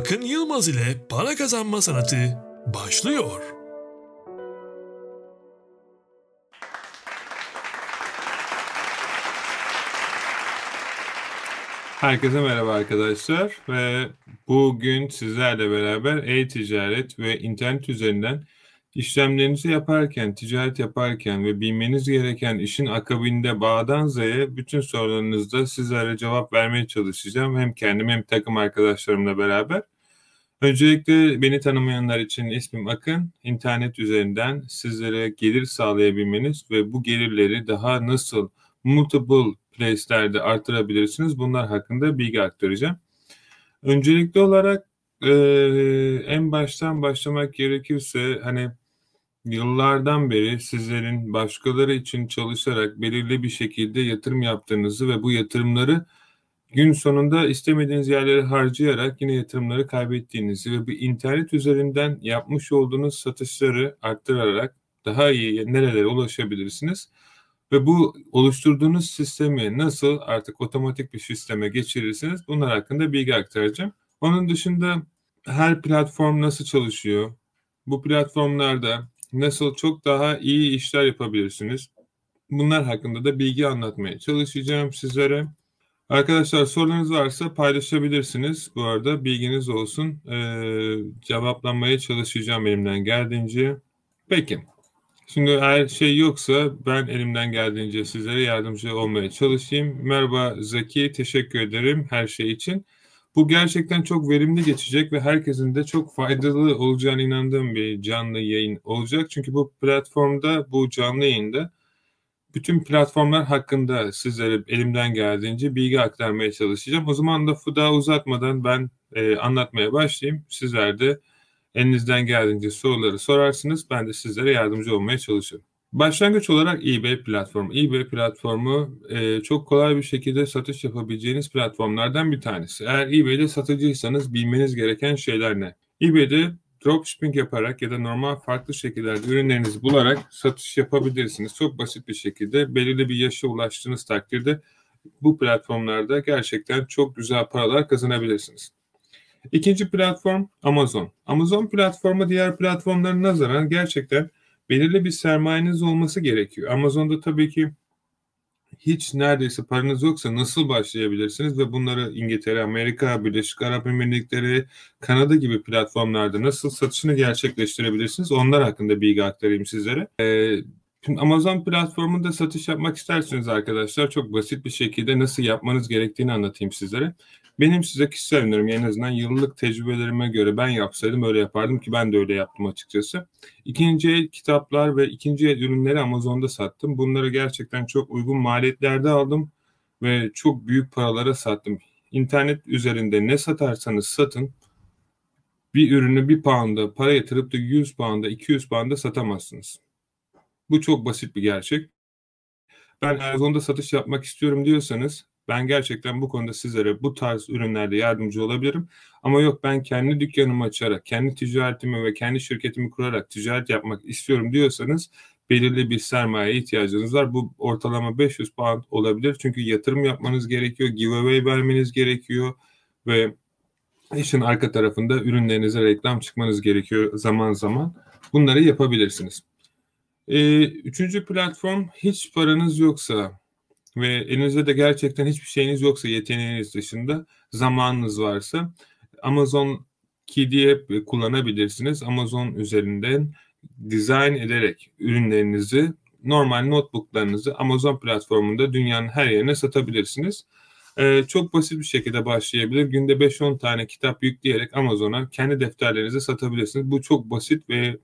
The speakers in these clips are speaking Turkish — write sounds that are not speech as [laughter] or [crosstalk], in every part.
Akın Yılmaz ile para kazanma sanatı başlıyor. Herkese merhaba arkadaşlar ve bugün sizlerle beraber e-ticaret ve internet üzerinden işlemlerinizi yaparken, ticaret yaparken ve bilmeniz gereken işin akabinde Bağdan Z'ye bütün sorularınızda sizlere cevap vermeye çalışacağım. Hem kendim hem takım arkadaşlarımla beraber. Öncelikle beni tanımayanlar için ismim Akın. İnternet üzerinden sizlere gelir sağlayabilmeniz ve bu gelirleri daha nasıl multiple place'lerde artırabilirsiniz bunlar hakkında bilgi aktaracağım. Öncelikli olarak e, en baştan başlamak gerekirse hani yıllardan beri sizlerin başkaları için çalışarak belirli bir şekilde yatırım yaptığınızı ve bu yatırımları gün sonunda istemediğiniz yerlere harcayarak yine yatırımları kaybettiğinizi ve bir internet üzerinden yapmış olduğunuz satışları arttırarak daha iyi nerelere ulaşabilirsiniz ve bu oluşturduğunuz sistemi nasıl artık otomatik bir sisteme geçirirsiniz bunlar hakkında bilgi aktaracağım. Onun dışında her platform nasıl çalışıyor? Bu platformlarda nasıl çok daha iyi işler yapabilirsiniz? Bunlar hakkında da bilgi anlatmaya çalışacağım sizlere. Arkadaşlar sorularınız varsa paylaşabilirsiniz. Bu arada bilginiz olsun. Ee, cevaplanmaya çalışacağım elimden geldiğince. Peki. Şimdi eğer şey yoksa ben elimden geldiğince sizlere yardımcı olmaya çalışayım. Merhaba Zeki, teşekkür ederim her şey için. Bu gerçekten çok verimli geçecek ve herkesin de çok faydalı olacağına inandığım bir canlı yayın olacak. Çünkü bu platformda, bu canlı yayında bütün platformlar hakkında sizlere elimden geldiğince bilgi aktarmaya çalışacağım. O zaman lafı daha uzatmadan ben e, anlatmaya başlayayım. Sizler de elinizden geldiğince soruları sorarsınız. Ben de sizlere yardımcı olmaya çalışırım. Başlangıç olarak eBay platformu. eBay platformu e, çok kolay bir şekilde satış yapabileceğiniz platformlardan bir tanesi. Eğer eBay'de satıcıysanız bilmeniz gereken şeyler ne? eBay'de dropshipping yaparak ya da normal farklı şekillerde ürünlerinizi bularak satış yapabilirsiniz. Çok basit bir şekilde belirli bir yaşa ulaştığınız takdirde bu platformlarda gerçekten çok güzel paralar kazanabilirsiniz. İkinci platform Amazon. Amazon platformu diğer platformların nazaran gerçekten belirli bir sermayeniz olması gerekiyor. Amazon'da tabii ki hiç neredeyse paranız yoksa nasıl başlayabilirsiniz ve bunları İngiltere, Amerika, Birleşik Arap Emirlikleri, Kanada gibi platformlarda nasıl satışını gerçekleştirebilirsiniz? Onlar hakkında bilgi aktarayım sizlere. Ee, Amazon platformunda satış yapmak isterseniz arkadaşlar çok basit bir şekilde nasıl yapmanız gerektiğini anlatayım sizlere. Benim size kişisel önerim en azından yıllık tecrübelerime göre ben yapsaydım öyle yapardım ki ben de öyle yaptım açıkçası. İkinci el kitaplar ve ikinci el ürünleri Amazon'da sattım. Bunları gerçekten çok uygun maliyetlerde aldım ve çok büyük paralara sattım. İnternet üzerinde ne satarsanız satın bir ürünü bir pound'a para yatırıp da 100 pound'a 200 pound'a satamazsınız. Bu çok basit bir gerçek. Ben Amazon'da satış yapmak istiyorum diyorsanız ben gerçekten bu konuda sizlere bu tarz ürünlerde yardımcı olabilirim. Ama yok ben kendi dükkanımı açarak, kendi ticaretimi ve kendi şirketimi kurarak ticaret yapmak istiyorum diyorsanız belirli bir sermaye ihtiyacınız var. Bu ortalama 500 pound olabilir. Çünkü yatırım yapmanız gerekiyor, giveaway vermeniz gerekiyor ve işin arka tarafında ürünlerinize reklam çıkmanız gerekiyor zaman zaman. Bunları yapabilirsiniz. Ee, üçüncü platform hiç paranız yoksa ve elinizde de gerçekten hiçbir şeyiniz yoksa yeteneğiniz dışında zamanınız varsa Amazon KDP kullanabilirsiniz. Amazon üzerinden dizayn ederek ürünlerinizi normal notebooklarınızı Amazon platformunda dünyanın her yerine satabilirsiniz. Ee, çok basit bir şekilde başlayabilir. Günde 5-10 tane kitap yükleyerek Amazon'a kendi defterlerinizi satabilirsiniz. Bu çok basit ve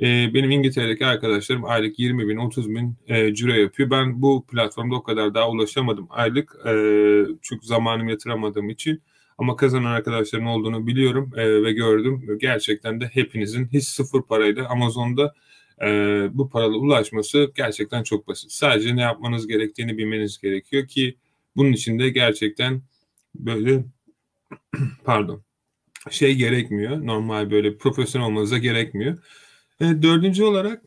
e, benim İngiltere'deki arkadaşlarım aylık 20 bin, 30 bin e, ciro yapıyor. Ben bu platformda o kadar daha ulaşamadım aylık. E, çünkü zamanımı yatıramadığım için. Ama kazanan arkadaşların olduğunu biliyorum e, ve gördüm. Gerçekten de hepinizin hiç sıfır parayla Amazon'da e, bu paralı ulaşması gerçekten çok basit. Sadece ne yapmanız gerektiğini bilmeniz gerekiyor ki bunun için de gerçekten böyle [clears throat] pardon şey gerekmiyor. Normal böyle profesyonel olmanıza gerekmiyor. E, dördüncü olarak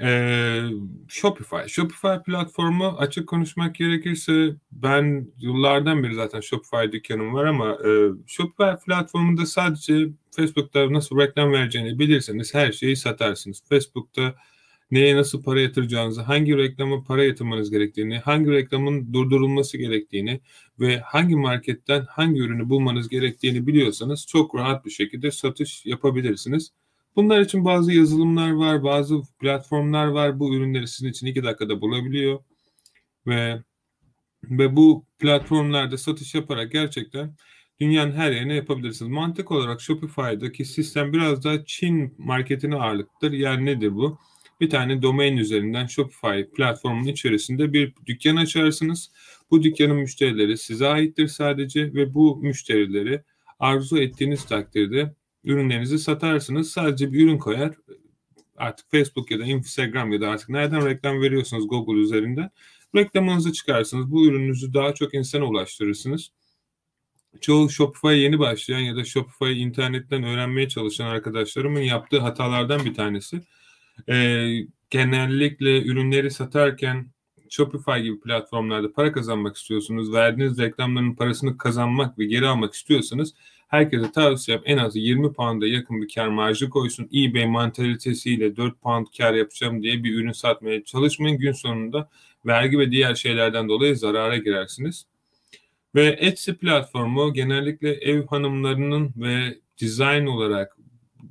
Ee, Shopify. Shopify platformu açık konuşmak gerekirse ben yıllardan beri zaten Shopify dükkanım var ama e, Shopify platformunda sadece Facebook'ta nasıl reklam vereceğini bilirseniz her şeyi satarsınız. Facebook'ta neye nasıl para yatıracağınızı, hangi reklama para yatırmanız gerektiğini, hangi reklamın durdurulması gerektiğini ve hangi marketten hangi ürünü bulmanız gerektiğini biliyorsanız çok rahat bir şekilde satış yapabilirsiniz. Bunlar için bazı yazılımlar var, bazı platformlar var. Bu ürünleri sizin için iki dakikada bulabiliyor. Ve ve bu platformlarda satış yaparak gerçekten dünyanın her yerine yapabilirsiniz. Mantık olarak Shopify'daki sistem biraz daha Çin marketine ağırlıktır. Yani nedir bu? Bir tane domain üzerinden Shopify platformunun içerisinde bir dükkan açarsınız. Bu dükkanın müşterileri size aittir sadece ve bu müşterileri arzu ettiğiniz takdirde ürünlerinizi satarsınız. Sadece bir ürün koyar. Artık Facebook ya da Instagram ya da artık nereden reklam veriyorsanız Google üzerinden reklamınızı çıkarsınız. Bu ürününüzü daha çok insana ulaştırırsınız. Çoğu Shopify yeni başlayan ya da Shopify internetten öğrenmeye çalışan arkadaşlarımın yaptığı hatalardan bir tanesi. Ee, genellikle ürünleri satarken Shopify gibi platformlarda para kazanmak istiyorsunuz, verdiğiniz reklamların parasını kazanmak ve geri almak istiyorsanız herkese tavsiye yap en az 20 pound'a yakın bir kar marjı koysun. eBay mantalitesiyle 4 pound kar yapacağım diye bir ürün satmaya çalışmayın. Gün sonunda vergi ve diğer şeylerden dolayı zarara girersiniz. Ve Etsy platformu genellikle ev hanımlarının ve design olarak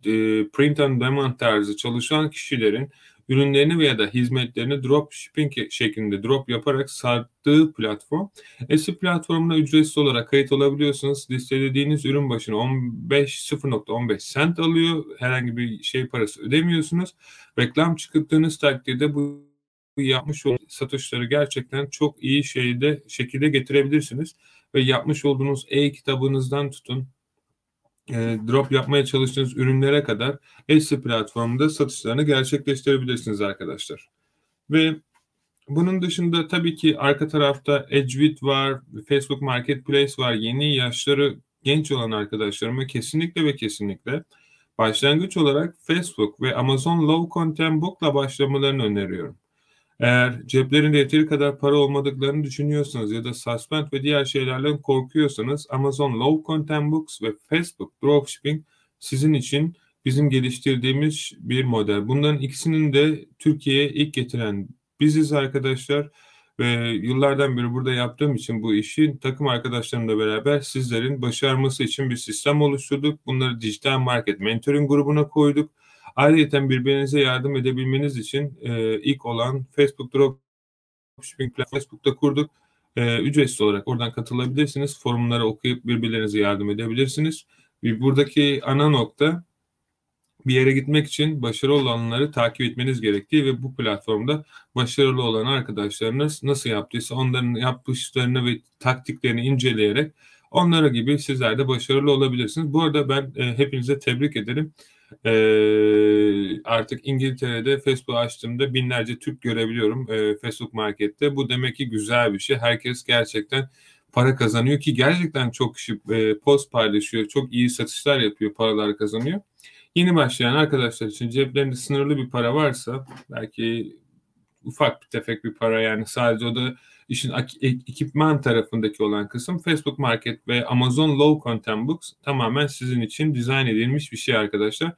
e, print on demand tarzı çalışan kişilerin ürünlerini veya da hizmetlerini drop shipping şeklinde drop yaparak sattığı platform. Etsy platformuna ücretsiz olarak kayıt olabiliyorsunuz. Listelediğiniz ürün başına 15 0.15 cent alıyor. Herhangi bir şey parası ödemiyorsunuz. Reklam çıktığınız takdirde bu yapmış olduğunuz satışları gerçekten çok iyi şeyde şekilde getirebilirsiniz ve yapmış olduğunuz e-kitabınızdan tutun e, drop yapmaya çalıştığınız ürünlere kadar Etsy platformunda satışlarını gerçekleştirebilirsiniz arkadaşlar. Ve bunun dışında tabii ki arka tarafta Edgewit var, Facebook Marketplace var. Yeni yaşları genç olan arkadaşlarıma kesinlikle ve kesinlikle başlangıç olarak Facebook ve Amazon Low Content Book'la başlamalarını öneriyorum. Eğer ceplerinde yeteri kadar para olmadıklarını düşünüyorsanız ya da suspend ve diğer şeylerden korkuyorsanız Amazon Low Content Books ve Facebook Dropshipping sizin için bizim geliştirdiğimiz bir model. Bunların ikisinin de Türkiye'ye ilk getiren biziz arkadaşlar ve yıllardan beri burada yaptığım için bu işi takım arkadaşlarımla beraber sizlerin başarması için bir sistem oluşturduk. Bunları dijital market mentoring grubuna koyduk Ayrıca birbirinize yardım edebilmeniz için e, ilk olan Facebook Dropshipping Facebook'ta kurduk. E, ücretsiz olarak oradan katılabilirsiniz. Forumları okuyup birbirlerinize yardım edebilirsiniz. Ve buradaki ana nokta bir yere gitmek için başarılı olanları takip etmeniz gerektiği ve bu platformda başarılı olan arkadaşlarınız nasıl yaptıysa onların yapışlarını ve taktiklerini inceleyerek onlara gibi sizler de başarılı olabilirsiniz. Bu arada ben e, hepinize tebrik ederim. Ee, artık İngiltere'de Facebook açtığımda binlerce Türk görebiliyorum e, Facebook Market'te. Bu demek ki güzel bir şey. Herkes gerçekten para kazanıyor ki gerçekten çok kişi e, post paylaşıyor. Çok iyi satışlar yapıyor, paralar kazanıyor. Yeni başlayan arkadaşlar için ceplerinde sınırlı bir para varsa belki ufak bir tefek bir para yani sadece o da işin ekipman tarafındaki olan kısım Facebook Market ve Amazon Low Content Books tamamen sizin için dizayn edilmiş bir şey arkadaşlar.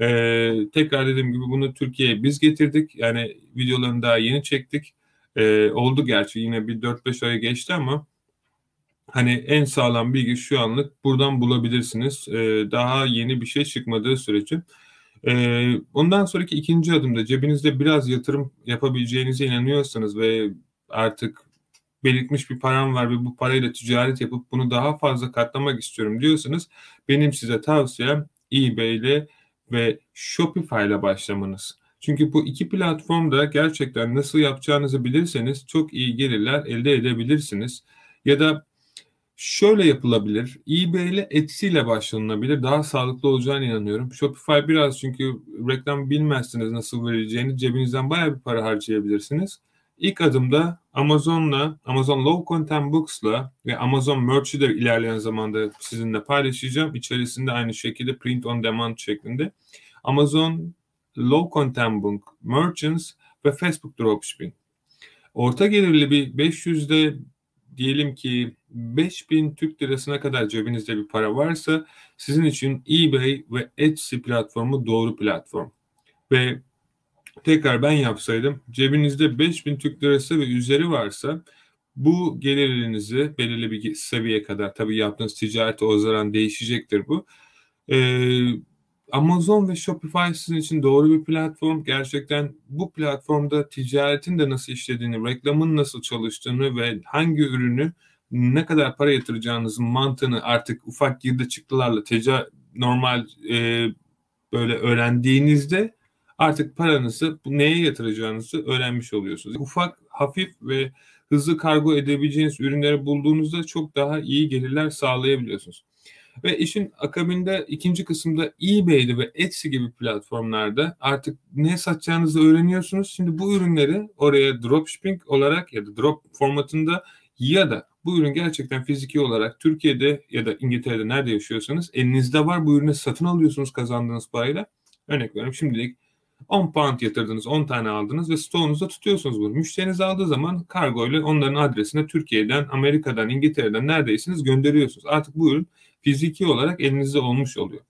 Ee, tekrar dediğim gibi bunu Türkiye'ye biz getirdik. Yani videolarını daha yeni çektik. Ee, oldu gerçi yine bir 4-5 ay geçti ama hani en sağlam bilgi şu anlık buradan bulabilirsiniz. Ee, daha yeni bir şey çıkmadığı sürece. Ee, ondan sonraki ikinci adımda cebinizde biraz yatırım yapabileceğinize inanıyorsanız ve artık belirtmiş bir param var ve bu parayla ticaret yapıp bunu daha fazla katlamak istiyorum diyorsanız benim size tavsiyem eBay ile ve Shopify ile başlamanız. Çünkü bu iki platformda gerçekten nasıl yapacağınızı bilirseniz çok iyi gelirler elde edebilirsiniz. Ya da şöyle yapılabilir. eBay ile Etsy ile başlanılabilir. Daha sağlıklı olacağını inanıyorum. Shopify biraz çünkü reklam bilmezsiniz nasıl verileceğini cebinizden baya bir para harcayabilirsiniz. İlk adımda Amazon'la, Amazon Low Content Books'la ve Amazon Merch'i de ilerleyen zamanda sizinle paylaşacağım. İçerisinde aynı şekilde print on demand şeklinde. Amazon low content book, merchants ve Facebook dropshipping. Orta gelirli bir 500'de diyelim ki 5000 Türk lirasına kadar cebinizde bir para varsa sizin için eBay ve Etsy platformu doğru platform. Ve tekrar ben yapsaydım cebinizde 5000 Türk lirası ve üzeri varsa bu gelirinizi belirli bir seviyeye kadar tabii yaptığınız ticarete ozaran değişecektir bu. Ee, Amazon ve Shopify sizin için doğru bir platform. Gerçekten bu platformda ticaretin de nasıl işlediğini, reklamın nasıl çalıştığını ve hangi ürünü ne kadar para yatıracağınızın mantığını artık ufak girdi çıktılarla teca normal e, böyle öğrendiğinizde artık paranızı neye yatıracağınızı öğrenmiş oluyorsunuz. Ufak, hafif ve hızlı kargo edebileceğiniz ürünleri bulduğunuzda çok daha iyi gelirler sağlayabiliyorsunuz. Ve işin akabinde ikinci kısımda eBay'de ve Etsy gibi platformlarda artık ne satacağınızı öğreniyorsunuz. Şimdi bu ürünleri oraya dropshipping olarak ya da drop formatında ya da bu ürün gerçekten fiziki olarak Türkiye'de ya da İngiltere'de nerede yaşıyorsanız elinizde var bu ürünü satın alıyorsunuz kazandığınız parayla. Örnek veriyorum şimdilik 10 pound yatırdınız, 10 tane aldınız ve stoğunuzda tutuyorsunuz bunu. Müşteriniz aldığı zaman kargo ile onların adresine Türkiye'den, Amerika'dan, İngiltere'den neredeyseniz gönderiyorsunuz. Artık bu ürün fiziki olarak elinizde olmuş oluyor.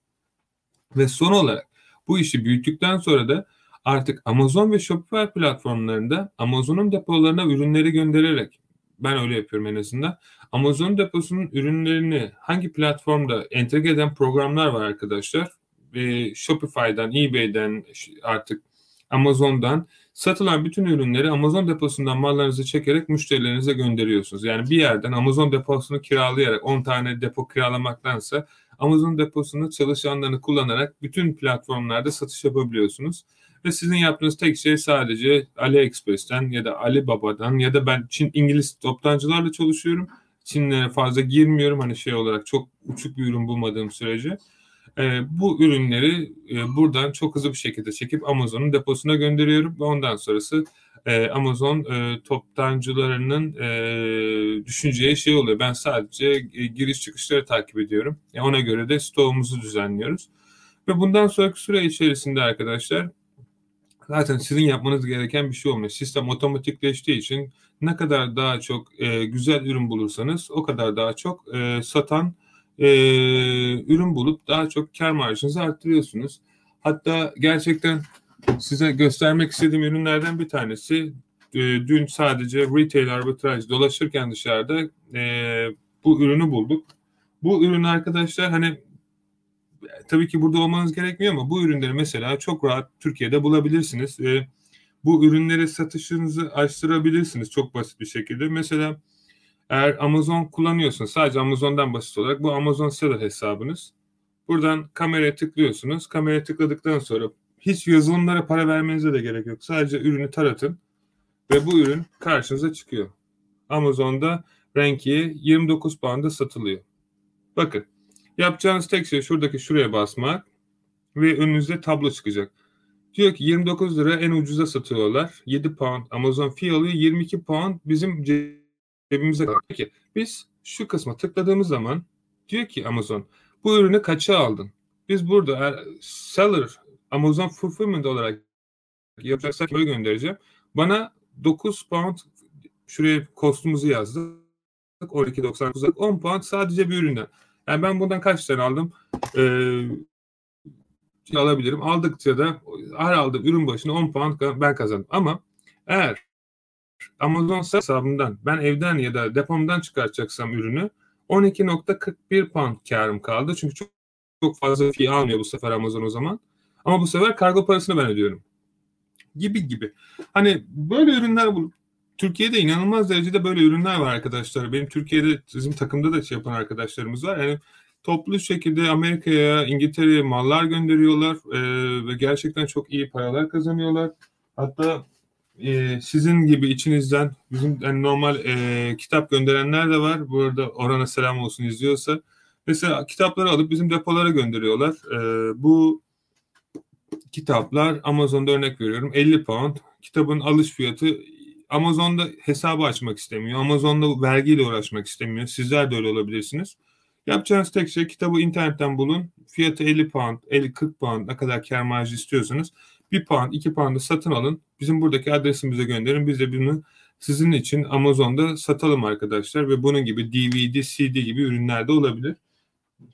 Ve son olarak bu işi büyüttükten sonra da artık Amazon ve Shopify platformlarında Amazon'un depolarına ürünleri göndererek ben öyle yapıyorum en azından. Amazon deposunun ürünlerini hangi platformda entegre eden programlar var arkadaşlar. Ve Shopify'dan, eBay'den artık Amazon'dan satılan bütün ürünleri Amazon deposundan mallarınızı çekerek müşterilerinize gönderiyorsunuz. Yani bir yerden Amazon deposunu kiralayarak 10 tane depo kiralamaktansa Amazon deposunu çalışanlarını kullanarak bütün platformlarda satış yapabiliyorsunuz. Ve sizin yaptığınız tek şey sadece AliExpress'ten ya da Alibaba'dan ya da ben Çin İngiliz toptancılarla çalışıyorum. Çinlere fazla girmiyorum hani şey olarak çok uçuk bir ürün bulmadığım sürece. E, bu ürünleri e, buradan çok hızlı bir şekilde çekip Amazon'un deposuna gönderiyorum ve ondan sonrası e, Amazon e, toptancılarının e, düşüneceği şey oluyor. Ben sadece giriş çıkışları takip ediyorum. Ona göre de stoğumuzu düzenliyoruz. Ve bundan sonraki süre içerisinde arkadaşlar zaten sizin yapmanız gereken bir şey olmuyor. Sistem otomatikleştiği için ne kadar daha çok güzel ürün bulursanız o kadar daha çok e, satan e, ürün bulup daha çok kar marjınızı arttırıyorsunuz. Hatta gerçekten size göstermek istediğim ürünlerden bir tanesi e, dün sadece retail arbitraj dolaşırken dışarıda e, bu ürünü bulduk. Bu ürün arkadaşlar hani tabii ki burada olmanız gerekmiyor ama bu ürünleri mesela çok rahat Türkiye'de bulabilirsiniz. E, bu ürünleri satışınızı açtırabilirsiniz çok basit bir şekilde. Mesela eğer Amazon kullanıyorsunuz sadece Amazon'dan basit olarak bu Amazon Seller hesabınız. Buradan kameraya tıklıyorsunuz. Kameraya tıkladıktan sonra hiç yazılımlara para vermenize de gerek yok. Sadece ürünü taratın ve bu ürün karşınıza çıkıyor. Amazon'da Rankiye 29 pound'a satılıyor. Bakın yapacağınız tek şey şuradaki şuraya basmak ve önünüzde tablo çıkacak. Diyor ki 29 lira en ucuza satıyorlar. 7 pound Amazon fee alıyor. 22 pound bizim cebimize kalıyor. Peki biz şu kısma tıkladığımız zaman diyor ki Amazon bu ürünü kaça aldın? Biz burada seller Amazon fulfillment olarak yapacaksak böyle göndereceğim. Bana 9 pound şuraya kostumuzu yazdık. 12.99'a 10 pound sadece bir üründen. Yani ben bundan kaç tane aldım? Ee, alabilirim. Aldıkça da her aldığım ürün başına 10 pound ben kazandım. Ama eğer Amazon hesabımdan ben evden ya da depomdan çıkartacaksam ürünü 12.41 pound karım kaldı. Çünkü çok, çok fazla fee almıyor bu sefer Amazon o zaman. Ama bu sefer kargo parasını ben ödüyorum. Gibi gibi. Hani böyle ürünler bu. Türkiye'de inanılmaz derecede böyle ürünler var arkadaşlar. Benim Türkiye'de bizim takımda da şey yapan arkadaşlarımız var. Yani toplu şekilde Amerika'ya, İngiltere'ye mallar gönderiyorlar ve gerçekten çok iyi paralar kazanıyorlar. Hatta e, sizin gibi içinizden bizim yani normal e, kitap gönderenler de var. Bu arada Orhan'a selam olsun izliyorsa. Mesela kitapları alıp bizim depolara gönderiyorlar. E, bu kitaplar Amazon'da örnek veriyorum 50 pound. Kitabın alış fiyatı Amazon'da hesabı açmak istemiyor. Amazon'da vergiyle uğraşmak istemiyor. Sizler de öyle olabilirsiniz. Yapacağınız tek şey kitabı internetten bulun. Fiyatı 50 pound, 50 40 pound ne kadar kar marjı istiyorsanız bir pound, iki pound'ı satın alın. Bizim buradaki adresimize gönderin. Biz de bunu sizin için Amazon'da satalım arkadaşlar ve bunun gibi DVD, CD gibi ürünler de olabilir.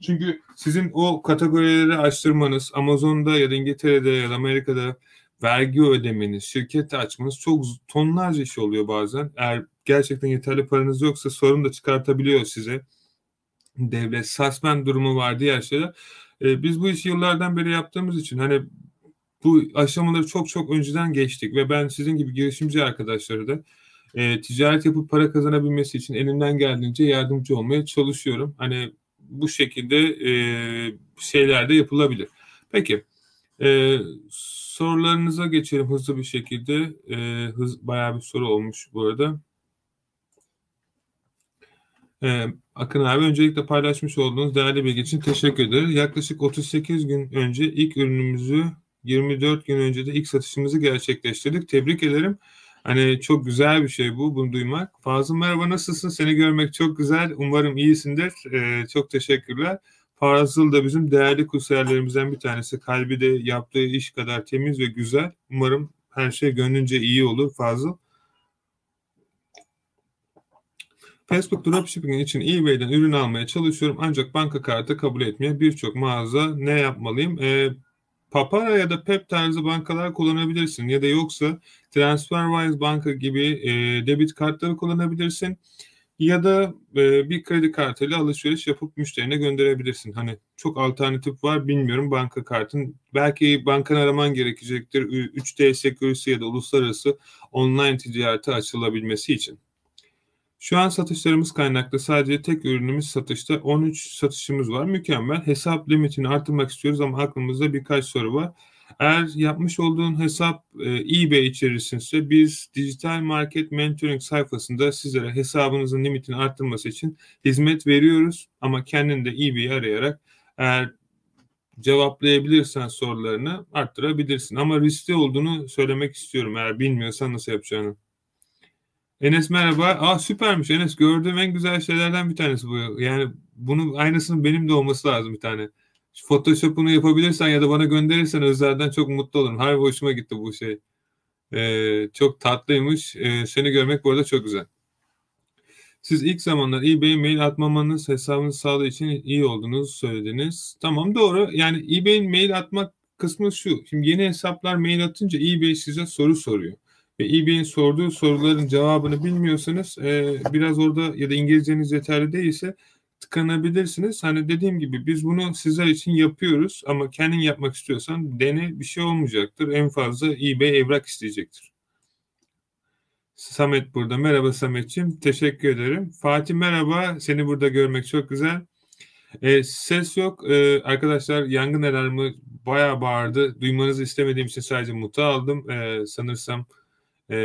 Çünkü sizin o kategorileri açtırmanız, Amazon'da ya da İngiltere'de ya da Amerika'da vergi ödemeniz, şirket açmanız çok tonlarca iş oluyor bazen. Eğer gerçekten yeterli paranız yoksa sorun da çıkartabiliyor size. Devlet, suspend durumu var diğer şeyler. Ee, biz bu işi yıllardan beri yaptığımız için hani bu aşamaları çok çok önceden geçtik ve ben sizin gibi girişimci arkadaşları da e, ticaret yapıp para kazanabilmesi için elimden geldiğince yardımcı olmaya çalışıyorum. Hani bu şekilde e, şeyler de yapılabilir. Peki e, sorularınıza geçelim hızlı bir şekilde. E, hız, bayağı bir soru olmuş bu arada. Ee, Akın abi öncelikle paylaşmış olduğunuz değerli bilgi için teşekkür ederim. Yaklaşık 38 gün önce ilk ürünümüzü 24 gün önce de ilk satışımızı gerçekleştirdik. Tebrik ederim. Hani çok güzel bir şey bu, bunu duymak. Fazıl merhaba nasılsın? Seni görmek çok güzel. Umarım iyisindir. Ee, çok teşekkürler. Fazıl da bizim değerli kursiyerlerimizden bir tanesi. Kalbi de yaptığı iş kadar temiz ve güzel. Umarım her şey gönlünce iyi olur Fazıl. Facebook dropshipping için eBay'den ürün almaya çalışıyorum ancak banka kartı kabul etmiyor. Birçok mağaza ne yapmalıyım? E, Papara ya da PEP tarzı bankalar kullanabilirsin ya da yoksa TransferWise banka gibi e, debit kartları kullanabilirsin ya da e, bir kredi kartıyla alışveriş yapıp müşterine gönderebilirsin. Hani çok alternatif var bilmiyorum banka kartın. Belki bankanı araman gerekecektir 3D security ya da uluslararası online ticarete açılabilmesi için. Şu an satışlarımız kaynaklı sadece tek ürünümüz satışta 13 satışımız var. Mükemmel. Hesap limitini artırmak istiyoruz ama aklımızda birkaç soru var. Eğer yapmış olduğun hesap e, eBay içerisinde biz dijital market mentoring sayfasında sizlere hesabınızın limitini arttırması için hizmet veriyoruz. Ama kendin de eBay'i arayarak eğer cevaplayabilirsen sorularını arttırabilirsin. Ama riskli olduğunu söylemek istiyorum eğer bilmiyorsan nasıl yapacağını. Enes merhaba. Aa süpermiş Enes. Gördüğüm en güzel şeylerden bir tanesi bu. Yani bunun aynısının benim de olması lazım bir tane. Photoshop'unu yapabilirsen ya da bana gönderirsen özelden çok mutlu olurum. Harbi hoşuma gitti bu şey. Ee, çok tatlıymış. Ee, seni görmek bu arada çok güzel. Siz ilk zamanlar eBay mail atmamanız hesabınız sağlığı için iyi olduğunuzu söylediniz. Tamam doğru. Yani eBay'in mail atmak kısmı şu. Şimdi yeni hesaplar mail atınca eBay size soru soruyor ve eBay'in sorduğu soruların cevabını bilmiyorsanız e, biraz orada ya da İngilizceniz yeterli değilse tıkanabilirsiniz. Hani dediğim gibi biz bunu sizler için yapıyoruz ama kendin yapmak istiyorsan dene bir şey olmayacaktır. En fazla eBay evrak isteyecektir. Samet burada. Merhaba Samet'ciğim. Teşekkür ederim. Fatih merhaba. Seni burada görmek çok güzel. E, ses yok. E, arkadaşlar yangın alarmı bayağı bağırdı. Duymanızı istemediğim için sadece muta aldım. E, sanırsam e,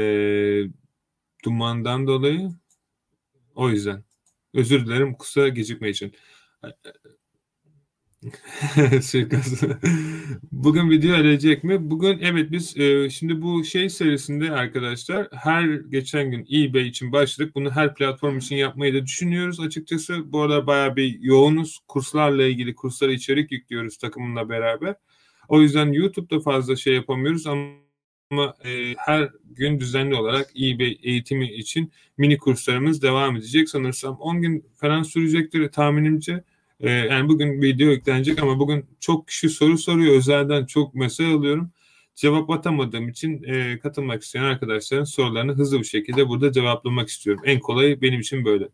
dumandan dolayı. O yüzden. Özür dilerim kısa gecikme için. [laughs] Bugün video gelecek mi? Bugün evet biz e, şimdi bu şey serisinde arkadaşlar her geçen gün eBay için başladık. Bunu her platform için yapmayı da düşünüyoruz açıkçası. Bu arada bayağı bir yoğunuz. Kurslarla ilgili kurslara içerik yüklüyoruz takımımla beraber. O yüzden YouTube'da fazla şey yapamıyoruz ama ama e, her gün düzenli olarak bir eğitimi için mini kurslarımız devam edecek. Sanırsam 10 gün falan sürecektir tahminimce. E, yani bugün video yüklenecek ama bugün çok kişi soru soruyor. Özelden çok mesaj alıyorum. Cevap atamadığım için e, katılmak isteyen arkadaşların sorularını hızlı bir şekilde burada cevaplamak istiyorum. En kolayı benim için böyle.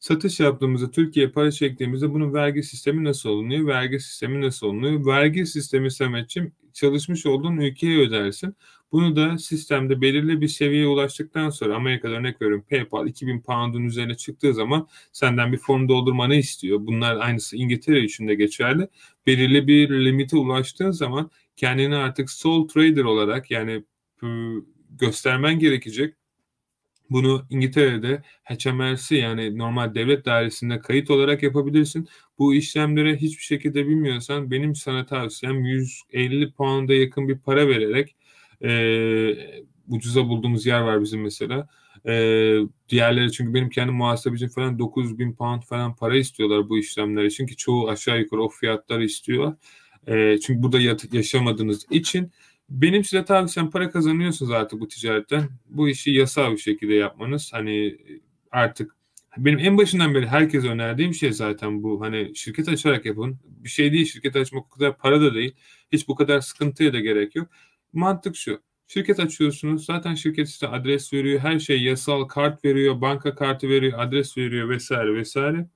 Satış yaptığımızda Türkiye para çektiğimizde bunun vergi sistemi nasıl olunuyor? Vergi sistemi nasıl olunuyor? Vergi sistemi Samet'ciğim çalışmış olduğun ülkeye ödersin. Bunu da sistemde belirli bir seviyeye ulaştıktan sonra Amerika'da örnek veriyorum PayPal 2000 pound'un üzerine çıktığı zaman senden bir form doldurmanı istiyor. Bunlar aynısı İngiltere için de geçerli. Belirli bir limite ulaştığın zaman kendini artık sole trader olarak yani ıı, göstermen gerekecek. Bunu İngiltere'de HMRC yani normal devlet dairesinde kayıt olarak yapabilirsin. Bu işlemlere hiçbir şekilde bilmiyorsan benim sana tavsiyem 150 pound'a yakın bir para vererek e, ucuza bulduğumuz yer var bizim mesela. E, diğerleri çünkü benim kendi muhasebecim falan 9000 pound falan para istiyorlar bu işlemler için ki çoğu aşağı yukarı o fiyatları istiyorlar. E, çünkü burada yaşamadığınız için benim size tavsiyem para kazanıyorsunuz artık bu ticaretten. Bu işi yasal bir şekilde yapmanız. Hani artık benim en başından beri herkese önerdiğim şey zaten bu. Hani şirket açarak yapın. Bir şey değil şirket açmak o kadar para da değil. Hiç bu kadar sıkıntıya da gerek yok. Mantık şu. Şirket açıyorsunuz. Zaten şirket size adres veriyor. Her şey yasal kart veriyor. Banka kartı veriyor. Adres veriyor vesaire vesaire.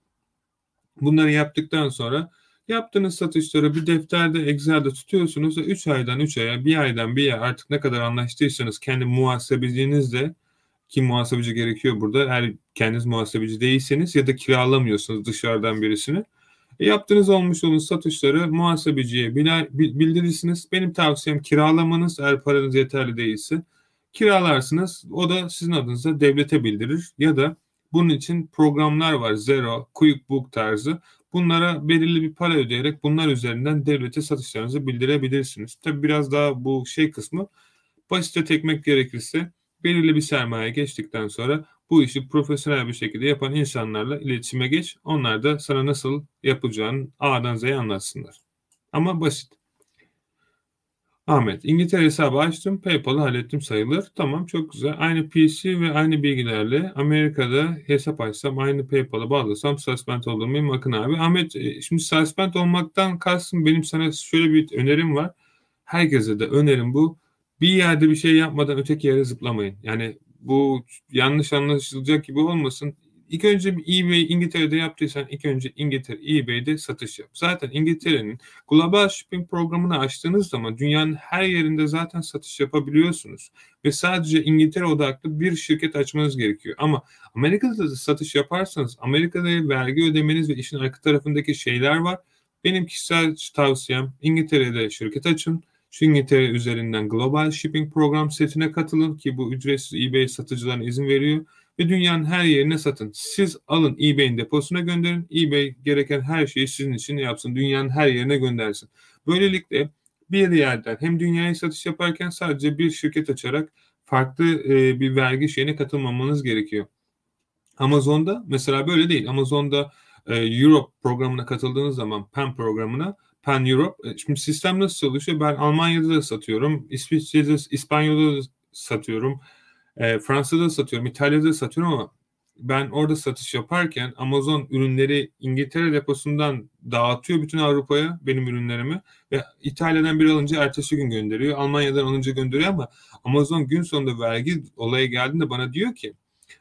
Bunları yaptıktan sonra yaptığınız satışları bir defterde Excel'de tutuyorsunuz ve 3 aydan 3 aya, bir aydan bir aya artık ne kadar anlaştıysanız kendi muhasebecinizle ki muhasebeci gerekiyor burada. Eğer kendiniz muhasebeci değilseniz ya da kiralamıyorsunuz dışarıdan birisini. E, yaptığınız olmuş olan satışları muhasebeciye bildirirsiniz. Benim tavsiyem kiralamanız eğer paranız yeterli değilse kiralarsınız. O da sizin adınıza devlete bildirir ya da bunun için programlar var. Zero, QuickBook tarzı. Bunlara belirli bir para ödeyerek bunlar üzerinden devlete satışlarınızı bildirebilirsiniz. Tabi biraz daha bu şey kısmı basite tekmek gerekirse belirli bir sermaye geçtikten sonra bu işi profesyonel bir şekilde yapan insanlarla iletişime geç. Onlar da sana nasıl yapacağını A'dan Z'ye anlatsınlar. Ama basit. Ahmet, İngiltere hesabı açtım, PayPal'ı hallettim sayılır. Tamam, çok güzel. Aynı PC ve aynı bilgilerle Amerika'da hesap açsam, aynı PayPal'a bağlasam suspend olur muyum? Bakın abi. Ahmet, e, şimdi suspend olmaktan kalsın benim sana şöyle bir önerim var. Herkese de önerim bu. Bir yerde bir şey yapmadan öteki yere zıplamayın. Yani bu yanlış anlaşılacak gibi olmasın. İlk önce eBay İngiltere'de yaptıysan ilk önce İngiltere eBay'de satış yap. Zaten İngiltere'nin global shipping programını açtığınız zaman dünyanın her yerinde zaten satış yapabiliyorsunuz. Ve sadece İngiltere odaklı bir şirket açmanız gerekiyor. Ama Amerika'da da satış yaparsanız Amerika'da vergi ödemeniz ve işin arka tarafındaki şeyler var. Benim kişisel tavsiyem İngiltere'de şirket açın. Şu İngiltere üzerinden Global Shipping Program setine katılın ki bu ücretsiz eBay satıcılarına izin veriyor ve dünyanın her yerine satın. Siz alın eBay'in deposuna gönderin. eBay gereken her şeyi sizin için yapsın. Dünyanın her yerine göndersin. Böylelikle bir yerden hem dünyaya satış yaparken sadece bir şirket açarak farklı e, bir vergi şeyine katılmamanız gerekiyor. Amazon'da mesela böyle değil. Amazon'da e, Europe programına katıldığınız zaman PAN programına Pan Europe. E, şimdi sistem nasıl çalışıyor? Ben Almanya'da da satıyorum. İsviçre'de, İspanya'da da satıyorum. E, Fransa'da da satıyorum. İtalya'da da satıyorum ama ben orada satış yaparken Amazon ürünleri İngiltere deposundan dağıtıyor bütün Avrupa'ya benim ürünlerimi ve İtalya'dan bir alınca ertesi gün gönderiyor. Almanya'dan alınca gönderiyor ama Amazon gün sonunda vergi olaya geldiğinde bana diyor ki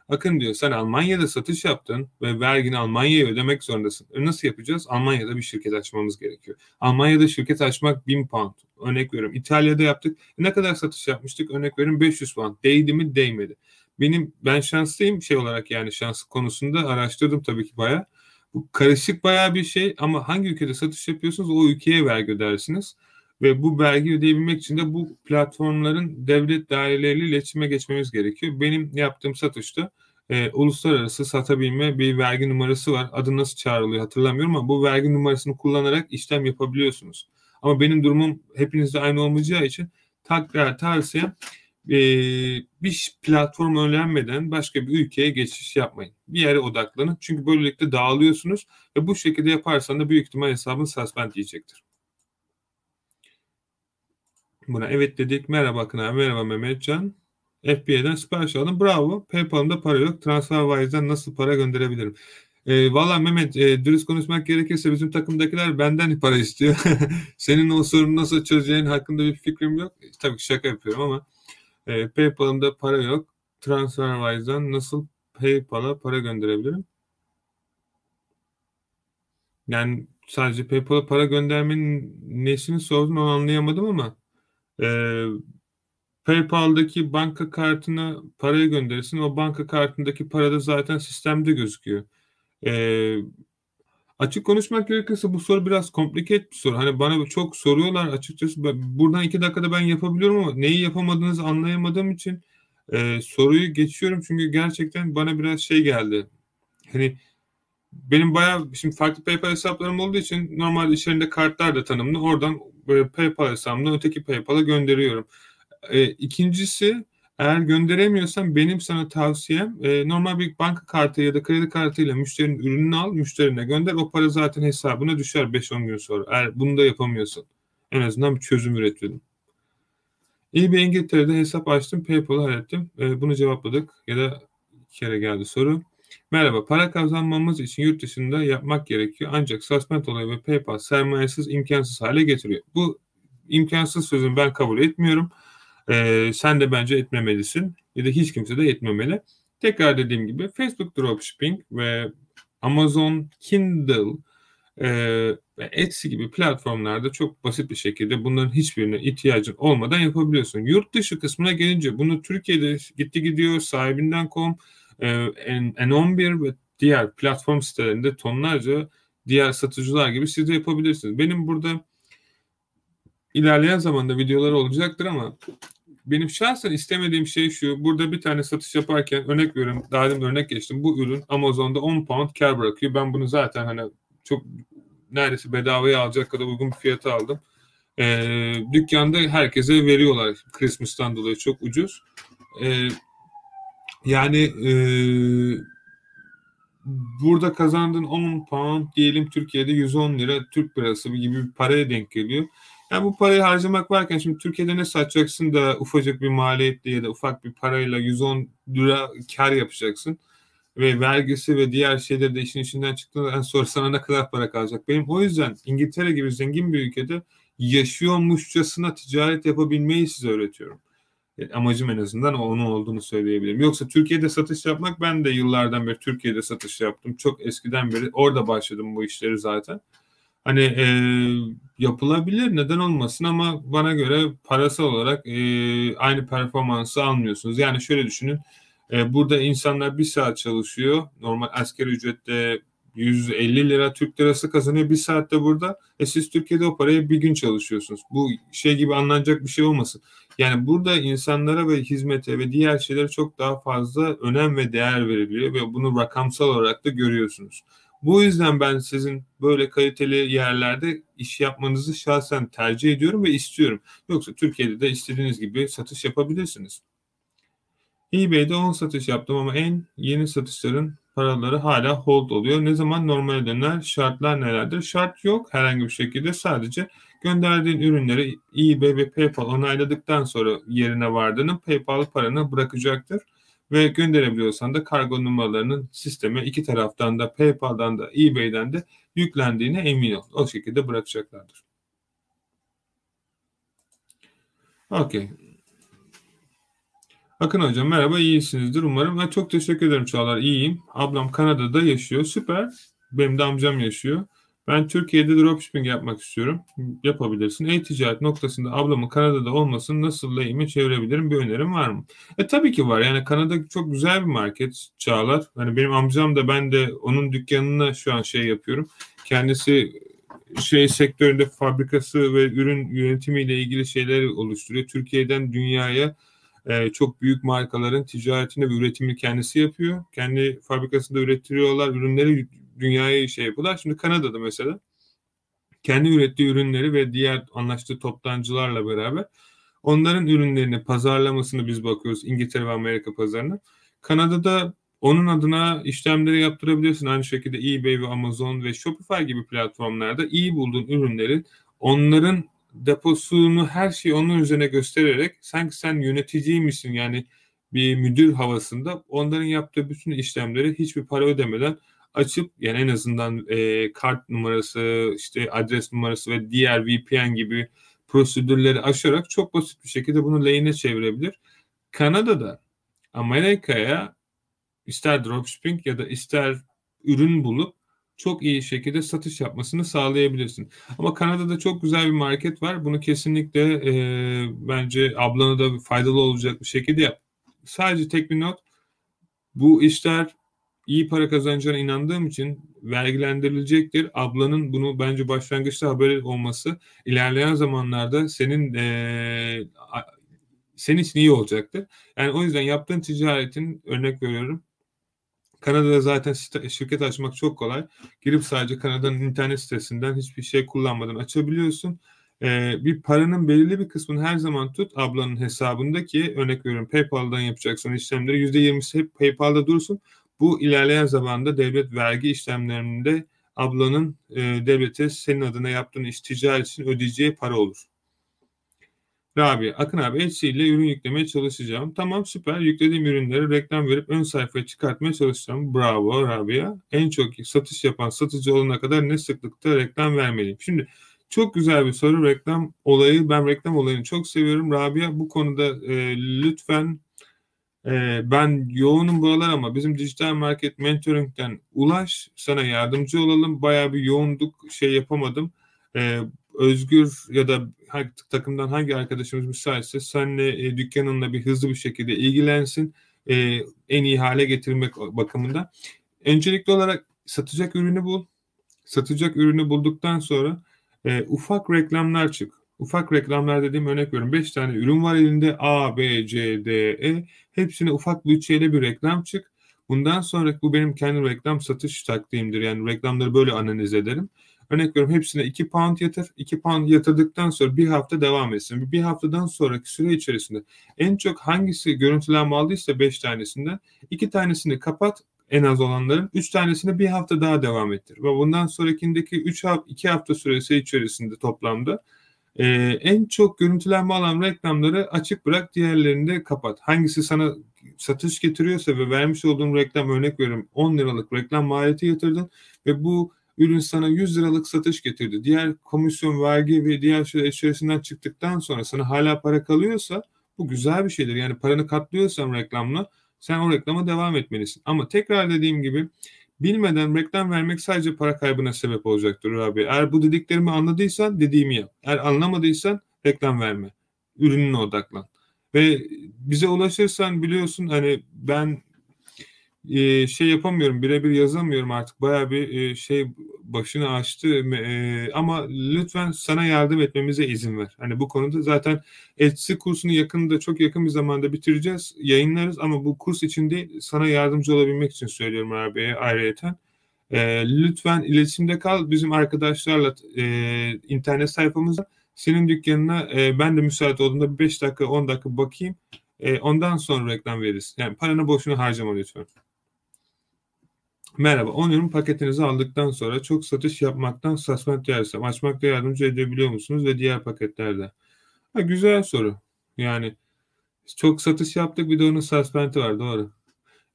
Akın diyor sen Almanya'da satış yaptın ve vergini Almanya'ya ödemek zorundasın. E nasıl yapacağız? Almanya'da bir şirket açmamız gerekiyor. Almanya'da şirket açmak 1000 pound. Örnek veriyorum. İtalya'da yaptık. E ne kadar satış yapmıştık? Örnek veriyorum 500 pound. Değdi mi? Değmedi. Benim ben şanslıyım şey olarak yani şans konusunda araştırdım tabii ki bayağı. Bu karışık bayağı bir şey ama hangi ülkede satış yapıyorsunuz o ülkeye vergi ödersiniz. Ve bu vergi ödeyebilmek için de bu platformların devlet daireleriyle iletişime geçmemiz gerekiyor. Benim yaptığım satışta e, uluslararası satabilme bir vergi numarası var. Adı nasıl çağrılıyor hatırlamıyorum ama bu vergi numarasını kullanarak işlem yapabiliyorsunuz. Ama benim durumum hepinizde aynı olmayacağı için takrar tavsiyem e, bir platform öğrenmeden başka bir ülkeye geçiş yapmayın. Bir yere odaklanın. Çünkü böylelikle dağılıyorsunuz ve bu şekilde yaparsan da büyük ihtimal hesabın suspend yiyecektir. Buna evet dedik. Merhaba Akın abi. Merhaba Mehmetcan. FBA'den sipariş aldım. Bravo. PayPal'ımda para yok. TransferWise'den nasıl para gönderebilirim? E, Valla Mehmet e, dürüst konuşmak gerekirse bizim takımdakiler benden para istiyor. [laughs] Senin o sorunu nasıl çözeceğin hakkında bir fikrim yok. Tabii ki şaka yapıyorum ama e, PayPal'ımda para yok. TransferWise'dan nasıl PayPal'a para gönderebilirim? Yani sadece PayPal'a para göndermenin nesini sordun onu anlayamadım ama e, PayPal'daki banka kartına parayı gönderirsin. O banka kartındaki para da zaten sistemde gözüküyor. E, açık konuşmak gerekirse bu soru biraz kompliket bir soru. Hani bana çok soruyorlar açıkçası. Buradan iki dakikada ben yapabiliyorum ama neyi yapamadığınızı anlayamadığım için e, soruyu geçiyorum. Çünkü gerçekten bana biraz şey geldi. Hani benim bayağı şimdi farklı PayPal hesaplarım olduğu için normal içerisinde kartlar da tanımlı. Oradan PayPal hesabımdan öteki PayPal'a gönderiyorum. E, ikincisi eğer gönderemiyorsan benim sana tavsiyem e, normal bir banka kartı ya da kredi kartıyla müşterinin ürününü al, müşterine gönder. O para zaten hesabına düşer 5-10 gün sonra. Eğer bunu da yapamıyorsan. En azından bir çözüm üretelim. eBay İngiltere'de hesap açtım, PayPal'ı hallettim. E, bunu cevapladık ya da iki kere geldi soru. Merhaba, para kazanmamız için yurt dışında yapmak gerekiyor. Ancak suspend olayı ve PayPal sermayesiz imkansız hale getiriyor. Bu imkansız sözünü ben kabul etmiyorum. Ee, sen de bence etmemelisin. Ya da hiç kimse de etmemeli. Tekrar dediğim gibi Facebook Dropshipping ve Amazon Kindle e, ve Etsy gibi platformlarda çok basit bir şekilde bunların hiçbirine ihtiyacın olmadan yapabiliyorsun. Yurt dışı kısmına gelince bunu Türkiye'de gitti gidiyor sahibinden.com, N11 ve diğer platform sitelerinde tonlarca diğer satıcılar gibi siz de yapabilirsiniz. Benim burada ilerleyen zamanda videolar olacaktır ama benim şahsen istemediğim şey şu. Burada bir tane satış yaparken örnek veriyorum. Daha demin örnek geçtim. Bu ürün Amazon'da 10 pound kar bırakıyor. Ben bunu zaten hani çok neredeyse bedavaya alacak kadar uygun bir fiyata aldım. Ee, dükkanda herkese veriyorlar Christmas'tan dolayı çok ucuz. Ee, yani e, burada kazandığın 10 pound diyelim Türkiye'de 110 lira Türk lirası gibi bir paraya denk geliyor. Yani bu parayı harcamak varken şimdi Türkiye'de ne satacaksın da ufacık bir maliyetle ya da ufak bir parayla 110 lira kar yapacaksın. Ve vergisi ve diğer şeyler de işin içinden çıktıktan [laughs] sonra sana ne kadar para kalacak? Benim o yüzden İngiltere gibi zengin bir ülkede yaşıyormuşçasına ticaret yapabilmeyi size öğretiyorum. E, amacım en azından onun olduğunu söyleyebilirim. Yoksa Türkiye'de satış yapmak ben de yıllardan beri Türkiye'de satış yaptım. Çok eskiden beri orada başladım bu işleri zaten. Hani e, yapılabilir neden olmasın ama bana göre parasal olarak e, aynı performansı almıyorsunuz. Yani şöyle düşünün e, burada insanlar bir saat çalışıyor. Normal asker ücrette 150 lira Türk lirası kazanıyor bir saatte burada. E siz Türkiye'de o paraya bir gün çalışıyorsunuz. Bu şey gibi anlanacak bir şey olmasın. Yani burada insanlara ve hizmete ve diğer şeylere çok daha fazla önem ve değer veriliyor ve bunu rakamsal olarak da görüyorsunuz. Bu yüzden ben sizin böyle kaliteli yerlerde iş yapmanızı şahsen tercih ediyorum ve istiyorum. Yoksa Türkiye'de de istediğiniz gibi satış yapabilirsiniz. eBay'de 10 satış yaptım ama en yeni satışların paraları hala hold oluyor. Ne zaman normale döner? Şartlar nelerdir? Şart yok herhangi bir şekilde. Sadece gönderdiğin ürünleri eBay ve PayPal onayladıktan sonra yerine vardığının PayPal paranı bırakacaktır ve gönderebiliyorsan da kargo numaralarının sisteme iki taraftan da PayPal'dan da eBay'den de yüklendiğine emin ol. O şekilde bırakacaklardır. Okey. Akın hocam merhaba iyisinizdir umarım. Ben çok teşekkür ederim Çağlar iyiyim. Ablam Kanada'da yaşıyor süper. Benim de amcam yaşıyor. Ben Türkiye'de dropshipping yapmak istiyorum. Yapabilirsin. E-ticaret noktasında ablamın Kanada'da olmasını nasıl lehime çevirebilirim? Bir önerim var mı? E tabii ki var. Yani Kanada çok güzel bir market Çağlar. Hani benim amcam da ben de onun dükkanına şu an şey yapıyorum. Kendisi şey sektöründe fabrikası ve ürün yönetimiyle ilgili şeyler oluşturuyor. Türkiye'den dünyaya e, çok büyük markaların ticaretini ve üretimini kendisi yapıyor. Kendi fabrikasında ürettiriyorlar. Ürünleri dünyaya şey yapıyorlar. Şimdi Kanada'da mesela kendi ürettiği ürünleri ve diğer anlaştığı toptancılarla beraber onların ürünlerini pazarlamasını biz bakıyoruz İngiltere ve Amerika pazarına. Kanada'da onun adına işlemleri yaptırabilirsin. Aynı şekilde eBay ve Amazon ve Shopify gibi platformlarda iyi bulduğun ürünlerin onların deposunu her şeyi onun üzerine göstererek sanki sen yöneticiymişsin yani bir müdür havasında onların yaptığı bütün işlemleri hiçbir para ödemeden açıp yani en azından e, kart numarası, işte adres numarası ve diğer VPN gibi prosedürleri aşarak çok basit bir şekilde bunu lehine çevirebilir. Kanada'da Amerika'ya ister dropshipping ya da ister ürün bulup çok iyi şekilde satış yapmasını sağlayabilirsin. Ama Kanada'da çok güzel bir market var. Bunu kesinlikle e, bence ablana da faydalı olacak bir şekilde yap. Sadece tek bir not. Bu işler iyi para kazanacağına inandığım için vergilendirilecektir. Ablanın bunu bence başlangıçta haber olması ilerleyen zamanlarda senin e, senin için iyi olacaktır. Yani o yüzden yaptığın ticaretin örnek veriyorum. Kanada'da zaten şirket açmak çok kolay. Girip sadece Kanada'nın internet sitesinden hiçbir şey kullanmadan açabiliyorsun. Ee, bir paranın belirli bir kısmını her zaman tut ablanın hesabında ki örnek veriyorum PayPal'dan yapacaksan işlemleri %20'si hep PayPal'da dursun. Bu ilerleyen zamanda devlet vergi işlemlerinde ablanın e, devlete senin adına yaptığın iş ticaret için ödeyeceği para olur. Rabia, Akın abi Etsy ile ürün yüklemeye çalışacağım. Tamam süper. Yüklediğim ürünleri reklam verip ön sayfaya çıkartmaya çalışacağım. Bravo Rabia. En çok satış yapan satıcı olana kadar ne sıklıkta reklam vermeliyim? Şimdi çok güzel bir soru. Reklam olayı. Ben reklam olayını çok seviyorum. Rabia bu konuda e, lütfen e, ben yoğunum buralar ama bizim dijital market mentoring'den ulaş. Sana yardımcı olalım. Bayağı bir yoğunduk. Şey yapamadım. E, Özgür ya da takımdan hangi arkadaşımız müsaitse senle e, dükkanınla bir hızlı bir şekilde ilgilensin. E, en iyi hale getirmek bakımında. Öncelikli olarak satacak ürünü bul. Satacak ürünü bulduktan sonra e, ufak reklamlar çık. Ufak reklamlar dediğim örnek veriyorum. 5 tane ürün var elinde. A, B, C, D, E. Hepsine ufak bütçeyle bir reklam çık. Bundan sonra bu benim kendi reklam satış taktiğimdir. Yani reklamları böyle analiz ederim. Örnek veriyorum hepsine 2 pound yatır. 2 pound yatırdıktan sonra bir hafta devam etsin. Bir haftadan sonraki süre içerisinde en çok hangisi görüntülenme aldıysa 5 tanesinden 2 tanesini kapat en az olanların 3 tanesini bir hafta daha devam ettir. Ve bundan sonrakindeki 3 hafta 2 hafta süresi içerisinde toplamda e, en çok görüntülenme alan reklamları açık bırak diğerlerini de kapat. Hangisi sana satış getiriyorsa ve vermiş olduğum reklam örnek veriyorum 10 liralık reklam maliyeti yatırdın ve bu ürün sana 100 liralık satış getirdi. Diğer komisyon, vergi ve diğer şeyler içerisinden çıktıktan sonra sana hala para kalıyorsa bu güzel bir şeydir. Yani paranı katlıyorsan reklamla sen o reklama devam etmelisin. Ama tekrar dediğim gibi bilmeden reklam vermek sadece para kaybına sebep olacaktır abi. Eğer bu dediklerimi anladıysan dediğimi yap. Eğer anlamadıysan reklam verme. Ürününe odaklan. Ve bize ulaşırsan biliyorsun hani ben e, şey yapamıyorum birebir yazamıyorum artık baya bir e, şey başını açtı e, ama lütfen sana yardım etmemize izin ver. Hani bu konuda zaten Etsy kursunu yakında çok yakın bir zamanda bitireceğiz yayınlarız ama bu kurs için değil sana yardımcı olabilmek için söylüyorum abiye ayrıyeten. E, lütfen iletişimde kal bizim arkadaşlarla e, internet sayfamızda senin dükkanına e, ben de müsait olduğunda 5 dakika 10 dakika bakayım. E, ondan sonra reklam veririz. Yani paranı boşuna harcama lütfen. Merhaba, 10 ürün paketinizi aldıktan sonra çok satış yapmaktan suspend yersem açmakta yardımcı edebiliyor musunuz ve diğer paketlerde? Ha, güzel soru. Yani çok satış yaptık bir de onun suspend'i var doğru.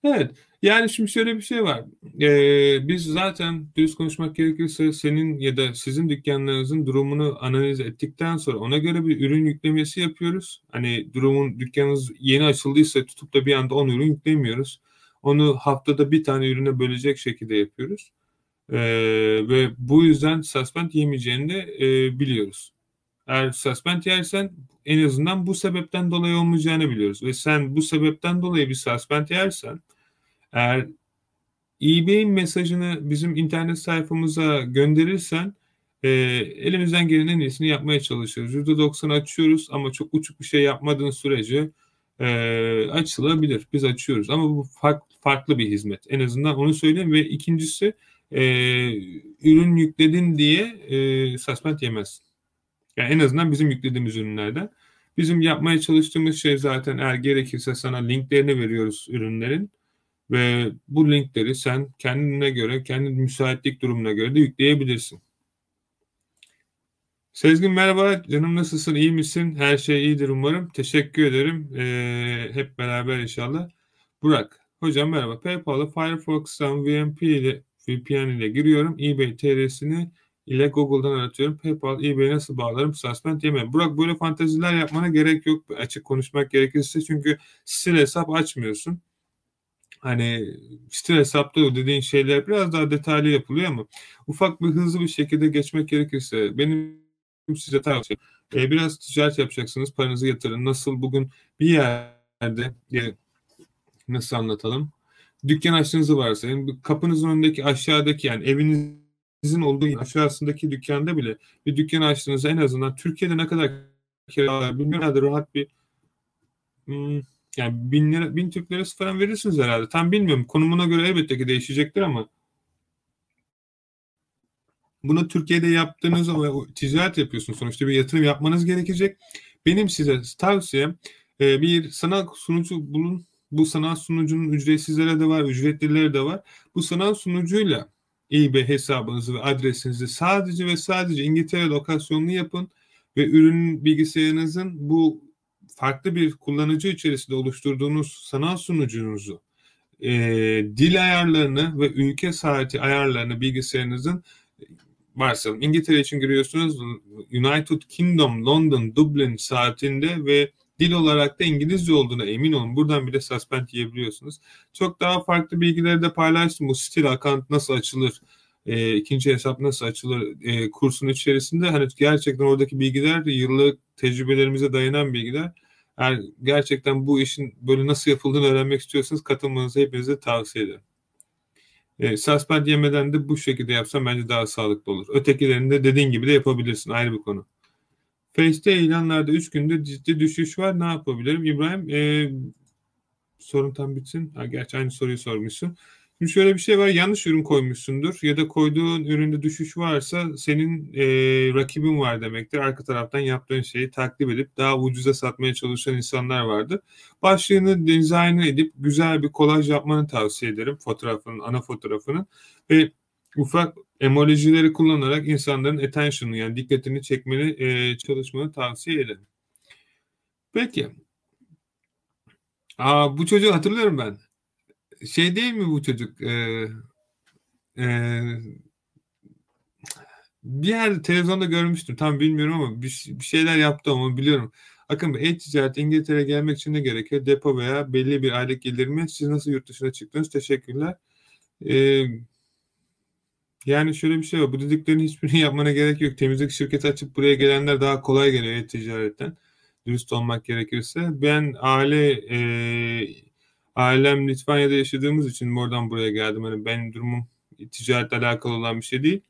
Evet yani şimdi şöyle bir şey var. Ee, biz zaten düz konuşmak gerekirse senin ya da sizin dükkanlarınızın durumunu analiz ettikten sonra ona göre bir ürün yüklemesi yapıyoruz. Hani durumun dükkanınız yeni açıldıysa tutup da bir anda 10 ürün yüklemiyoruz. Onu haftada bir tane ürüne bölecek şekilde yapıyoruz. E, ve bu yüzden suspend yemeyeceğini de e, biliyoruz. Eğer suspend yersen en azından bu sebepten dolayı olmayacağını biliyoruz. Ve sen bu sebepten dolayı bir suspend yersen eğer eBay'in mesajını bizim internet sayfamıza gönderirsen e, elimizden gelen en iyisini yapmaya çalışıyoruz. %90 açıyoruz ama çok uçuk bir şey yapmadığın sürece e, açılabilir. Biz açıyoruz ama bu fark, farklı bir hizmet. En azından onu söyleyeyim ve ikincisi e, ürün yükledin diye e, suspend yemez. Yani en azından bizim yüklediğimiz ürünlerden. Bizim yapmaya çalıştığımız şey zaten eğer gerekirse sana linklerini veriyoruz ürünlerin ve bu linkleri sen kendine göre, kendi müsaitlik durumuna göre de yükleyebilirsin. Sezgin merhaba, canım nasılsın, iyi misin? Her şey iyidir umarım. Teşekkür ederim. Ee, hep beraber inşallah. Burak, hocam merhaba. PayPal'a Firefox'tan VMP ile VPN ile giriyorum. eBay TR'sini ile Google'dan aratıyorum. PayPal, eBay nasıl bağlarım? Suspend yemem. Burak böyle fanteziler yapmana gerek yok. Açık konuşmak gerekirse çünkü stil hesap açmıyorsun. Hani stil hesapta o dediğin şeyler biraz daha detaylı yapılıyor ama ufak bir hızlı bir şekilde geçmek gerekirse benim size tavsiye. E, biraz ticaret yapacaksınız. Paranızı yatırın. Nasıl bugün bir yerde nasıl anlatalım? Dükkan açtığınızı varsayın. Kapınızın önündeki aşağıdaki yani evinizin olduğu aşağısındaki dükkanda bile bir dükkan açtığınızda en azından Türkiye'de ne kadar kira bilmiyorum rahat bir hmm, yani bin, lira, bin Türk lirası falan verirsiniz herhalde. Tam bilmiyorum. Konumuna göre elbette ki değişecektir ama bunu Türkiye'de yaptığınız ticaret yapıyorsunuz. Sonuçta bir yatırım yapmanız gerekecek. Benim size tavsiyem e, bir sanal sunucu bulun. Bu sanal sunucunun ücretsizleri de var, ücretlileri de var. Bu sanal sunucuyla eBay hesabınızı ve adresinizi sadece ve sadece İngiltere lokasyonunu yapın ve ürün bilgisayarınızın bu farklı bir kullanıcı içerisinde oluşturduğunuz sanal sunucunuzu e, dil ayarlarını ve ülke saati ayarlarını bilgisayarınızın varsayalım İngiltere için giriyorsunuz United Kingdom, London, Dublin saatinde ve dil olarak da İngilizce olduğuna emin olun. Buradan bile suspend yiyebiliyorsunuz. Çok daha farklı bilgileri de paylaştım. Bu stil account nasıl açılır? E, ikinci hesap nasıl açılır e, kursun içerisinde hani gerçekten oradaki bilgiler de yıllık tecrübelerimize dayanan bilgiler. Yani gerçekten bu işin böyle nasıl yapıldığını öğrenmek istiyorsanız katılmanızı hepinize tavsiye ederim. E, suspend yemeden de bu şekilde yapsam bence daha sağlıklı olur. Ötekilerini de dediğin gibi de yapabilirsin. Ayrı bir konu. Face'te ilanlarda 3 günde ciddi düşüş var. Ne yapabilirim? İbrahim e, sorun tam bitsin. Ha, gerçi aynı soruyu sormuşsun. Şimdi şöyle bir şey var. Yanlış ürün koymuşsundur ya da koyduğun üründe düşüş varsa senin e, rakibin var demektir. Arka taraftan yaptığın şeyi takip edip daha ucuza satmaya çalışan insanlar vardı. Başlığını dizayn edip güzel bir kolaj yapmanı tavsiye ederim. Fotoğrafının, ana fotoğrafının ve ufak emojileri kullanarak insanların attention'ı yani dikkatini çekmeni e, çalışmanı tavsiye ederim. Peki. Aa, bu çocuğu hatırlıyorum ben şey değil mi bu çocuk? Ee, e, bir yerde televizyonda görmüştüm. Tam bilmiyorum ama bir, bir şeyler yaptı ama biliyorum. Akın Bey, e-ticaret İngiltere'ye gelmek için ne gerekiyor? Depo veya belli bir aylık gelir mi? Siz nasıl yurt dışına çıktınız? Teşekkürler. Ee, yani şöyle bir şey var. Bu dediklerin hiçbirini [laughs] yapmana gerek yok. Temizlik şirketi açıp buraya gelenler daha kolay geliyor e-ticaretten. Dürüst olmak gerekirse. Ben aile e, ailem Litvanya'da yaşadığımız için oradan buraya geldim. Hani benim durumum ticaretle alakalı olan bir şey değil.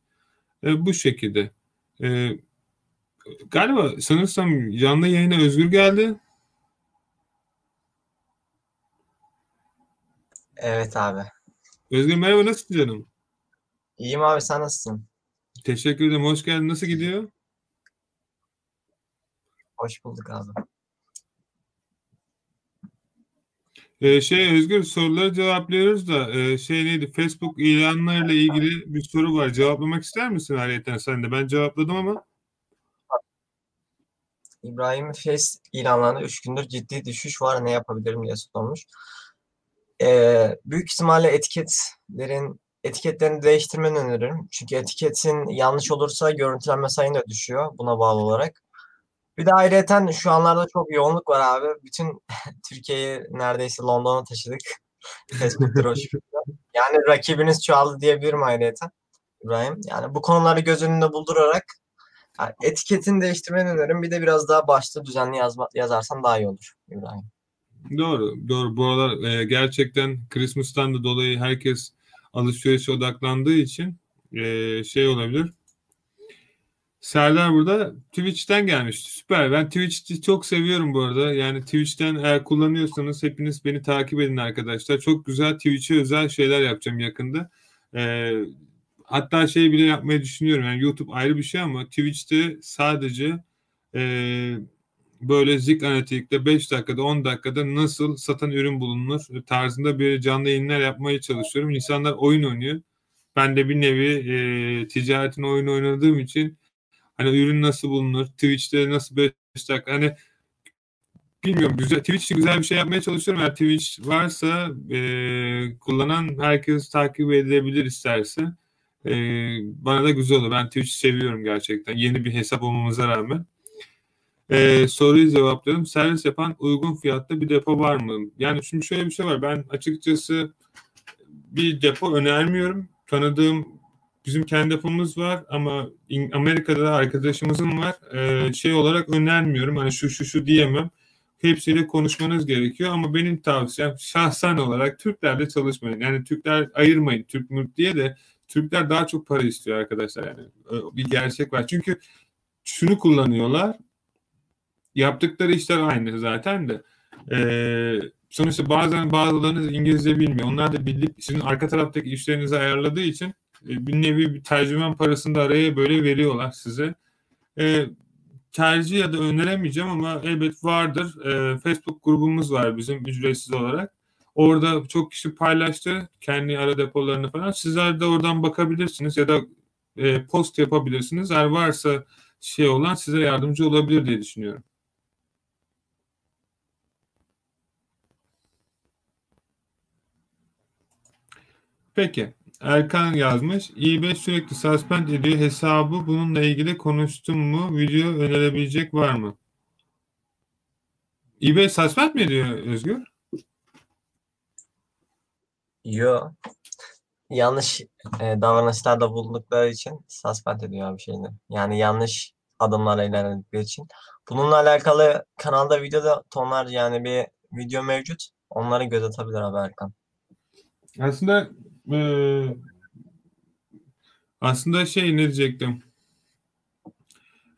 E, bu şekilde. E, galiba sanırsam canlı yayına Özgür geldi. Evet abi. Özgür merhaba nasılsın canım? İyiyim abi sen nasılsın? Teşekkür ederim. Hoş geldin. Nasıl gidiyor? Hoş bulduk abi. Ee, şey Özgür soruları cevaplıyoruz da e, şey neydi Facebook ilanlarıyla ilgili bir soru var. Cevaplamak ister misin ayrıyeten sen de? Ben cevapladım ama. İbrahim Face ilanlarında 3 gündür ciddi düşüş var. Ne yapabilirim diye sormuş. Ee, büyük ihtimalle etiketlerin etiketlerini değiştirmeni öneririm. Çünkü etiketin yanlış olursa görüntülenme sayın da düşüyor buna bağlı olarak. Bir de ayrıyeten şu anlarda çok yoğunluk var abi. Bütün [laughs] Türkiye'yi neredeyse London'a taşıdık. [laughs] Facebook'ta [laughs] Yani rakibiniz çoğaldı diyebilirim ayrıyeten İbrahim. Yani bu konuları göz önünde buldurarak yani etiketini değiştirmeni öneririm. Bir de biraz daha başta düzenli yazma, yazarsan daha iyi olur İbrahim. Doğru, doğru. Bu aralar e, gerçekten Christmas'tan da dolayı herkes alışverişe odaklandığı için e, şey olabilir. Serdar burada Twitch'ten gelmiş. Süper. Ben Twitch'i çok seviyorum bu arada. Yani Twitch'ten eğer kullanıyorsanız hepiniz beni takip edin arkadaşlar. Çok güzel Twitch'e özel şeyler yapacağım yakında. Ee, hatta şey bile yapmayı düşünüyorum. Yani YouTube ayrı bir şey ama Twitch'te sadece e, böyle zik analitikte 5 dakikada 10 dakikada nasıl satan ürün bulunur tarzında bir canlı yayınlar yapmaya çalışıyorum. İnsanlar oyun oynuyor. Ben de bir nevi e, ticaretin oyun oynadığım için Hani ürün nasıl bulunur? Twitch'te nasıl 5 dakika hani bilmiyorum güzel Twitch için güzel bir şey yapmaya çalışıyorum. Eğer Twitch varsa e, kullanan herkes takip edebilir isterse. E, bana da güzel olur. Ben Twitch seviyorum gerçekten. Yeni bir hesap olmamıza rağmen. E, soruyu cevaplıyorum. Servis yapan uygun fiyatta bir depo var mı? Yani şimdi şöyle bir şey var. Ben açıkçası bir depo önermiyorum. Tanıdığım bizim kendi yapımız var ama Amerika'da da arkadaşımızın var. Ee, şey olarak önermiyorum. Hani şu şu şu diyemem. Hepsiyle konuşmanız gerekiyor ama benim tavsiyem şahsen olarak Türklerle çalışmayın. Yani Türkler ayırmayın Türk mülk diye de Türkler daha çok para istiyor arkadaşlar yani. Bir gerçek var. Çünkü şunu kullanıyorlar. Yaptıkları işler aynı zaten de. Ee, sonuçta bazen bazılarınız İngilizce bilmiyor. Onlar da bilip sizin arka taraftaki işlerinizi ayarladığı için e, bir nevi bir tercüman parasını da araya böyle veriyorlar size. E, tercih ya da öneremeyeceğim ama elbet vardır. E, Facebook grubumuz var bizim ücretsiz olarak. Orada çok kişi paylaştı kendi ara depolarını falan. Sizler de oradan bakabilirsiniz ya da e, post yapabilirsiniz. Eğer varsa şey olan size yardımcı olabilir diye düşünüyorum. Peki. Erkan yazmış. eBay sürekli suspend ediyor hesabı. Bununla ilgili konuştum mu? Video önerebilecek var mı? eBay suspend mi ediyor Özgür? Yo. Yanlış e, davranışlarda bulundukları için suspend ediyor bir şeyini. Yani yanlış adımlarla ilerledikleri için. Bununla alakalı kanalda videoda tonlarca yani bir video mevcut. Onları göz atabilir abi Erkan. Aslında eee, aslında şey ne diyecektim?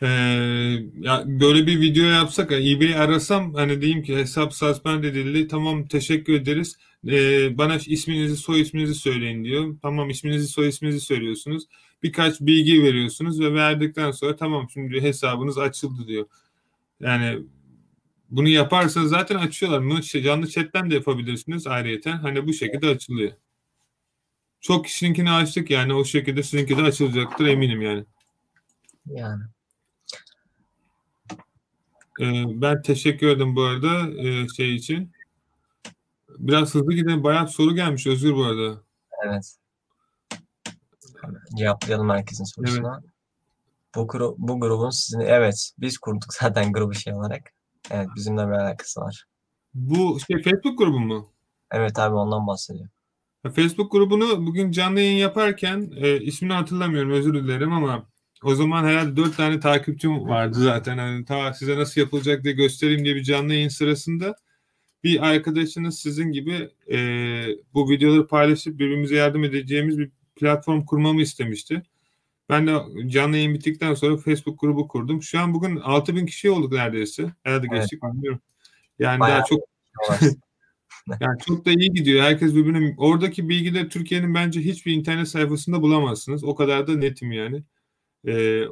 Eee, ya böyle bir video yapsak, eBay'i arasam hani diyeyim ki hesap suspend edildi. Tamam teşekkür ederiz. Eee, bana isminizi soy isminizi söyleyin diyor. Tamam isminizi soy isminizi söylüyorsunuz. Birkaç bilgi veriyorsunuz ve verdikten sonra tamam şimdi hesabınız açıldı diyor. Yani bunu yaparsanız zaten açıyorlar. Bunu canlı chatten de yapabilirsiniz ayrıyeten. Hani bu şekilde açılıyor. Çok kişininkini açtık yani o şekilde sizinki de açılacaktır eminim yani. Yani. Ee, ben teşekkür ederim bu arada e, şey için. Biraz hızlı gidelim. Bayağı soru gelmiş Özgür bu arada. Evet. Cevaplayalım herkesin sorusuna. Bu, gru- bu grubun sizin evet biz kurduk [laughs] zaten grubu şey olarak. Evet bizimle bir alakası var. Bu şey Facebook grubu mu? Evet abi ondan bahsediyor. Facebook grubunu bugün canlı yayın yaparken e, ismini hatırlamıyorum özür dilerim ama o zaman herhalde dört tane takipçim vardı zaten. Hani ta size nasıl yapılacak diye göstereyim diye bir canlı yayın sırasında bir arkadaşınız sizin gibi e, bu videoları paylaşıp birbirimize yardım edeceğimiz bir platform kurmamı istemişti. Ben de canlı yayın bittikten sonra Facebook grubu kurdum. Şu an bugün 6000 kişi olduk neredeyse. Herhalde Evet. geçtik bilmiyorum. Yani Bayağı daha çok yani çok da iyi gidiyor. Herkes birbirine oradaki bilgileri Türkiye'nin bence hiçbir internet sayfasında bulamazsınız. O kadar da netim yani. Ee,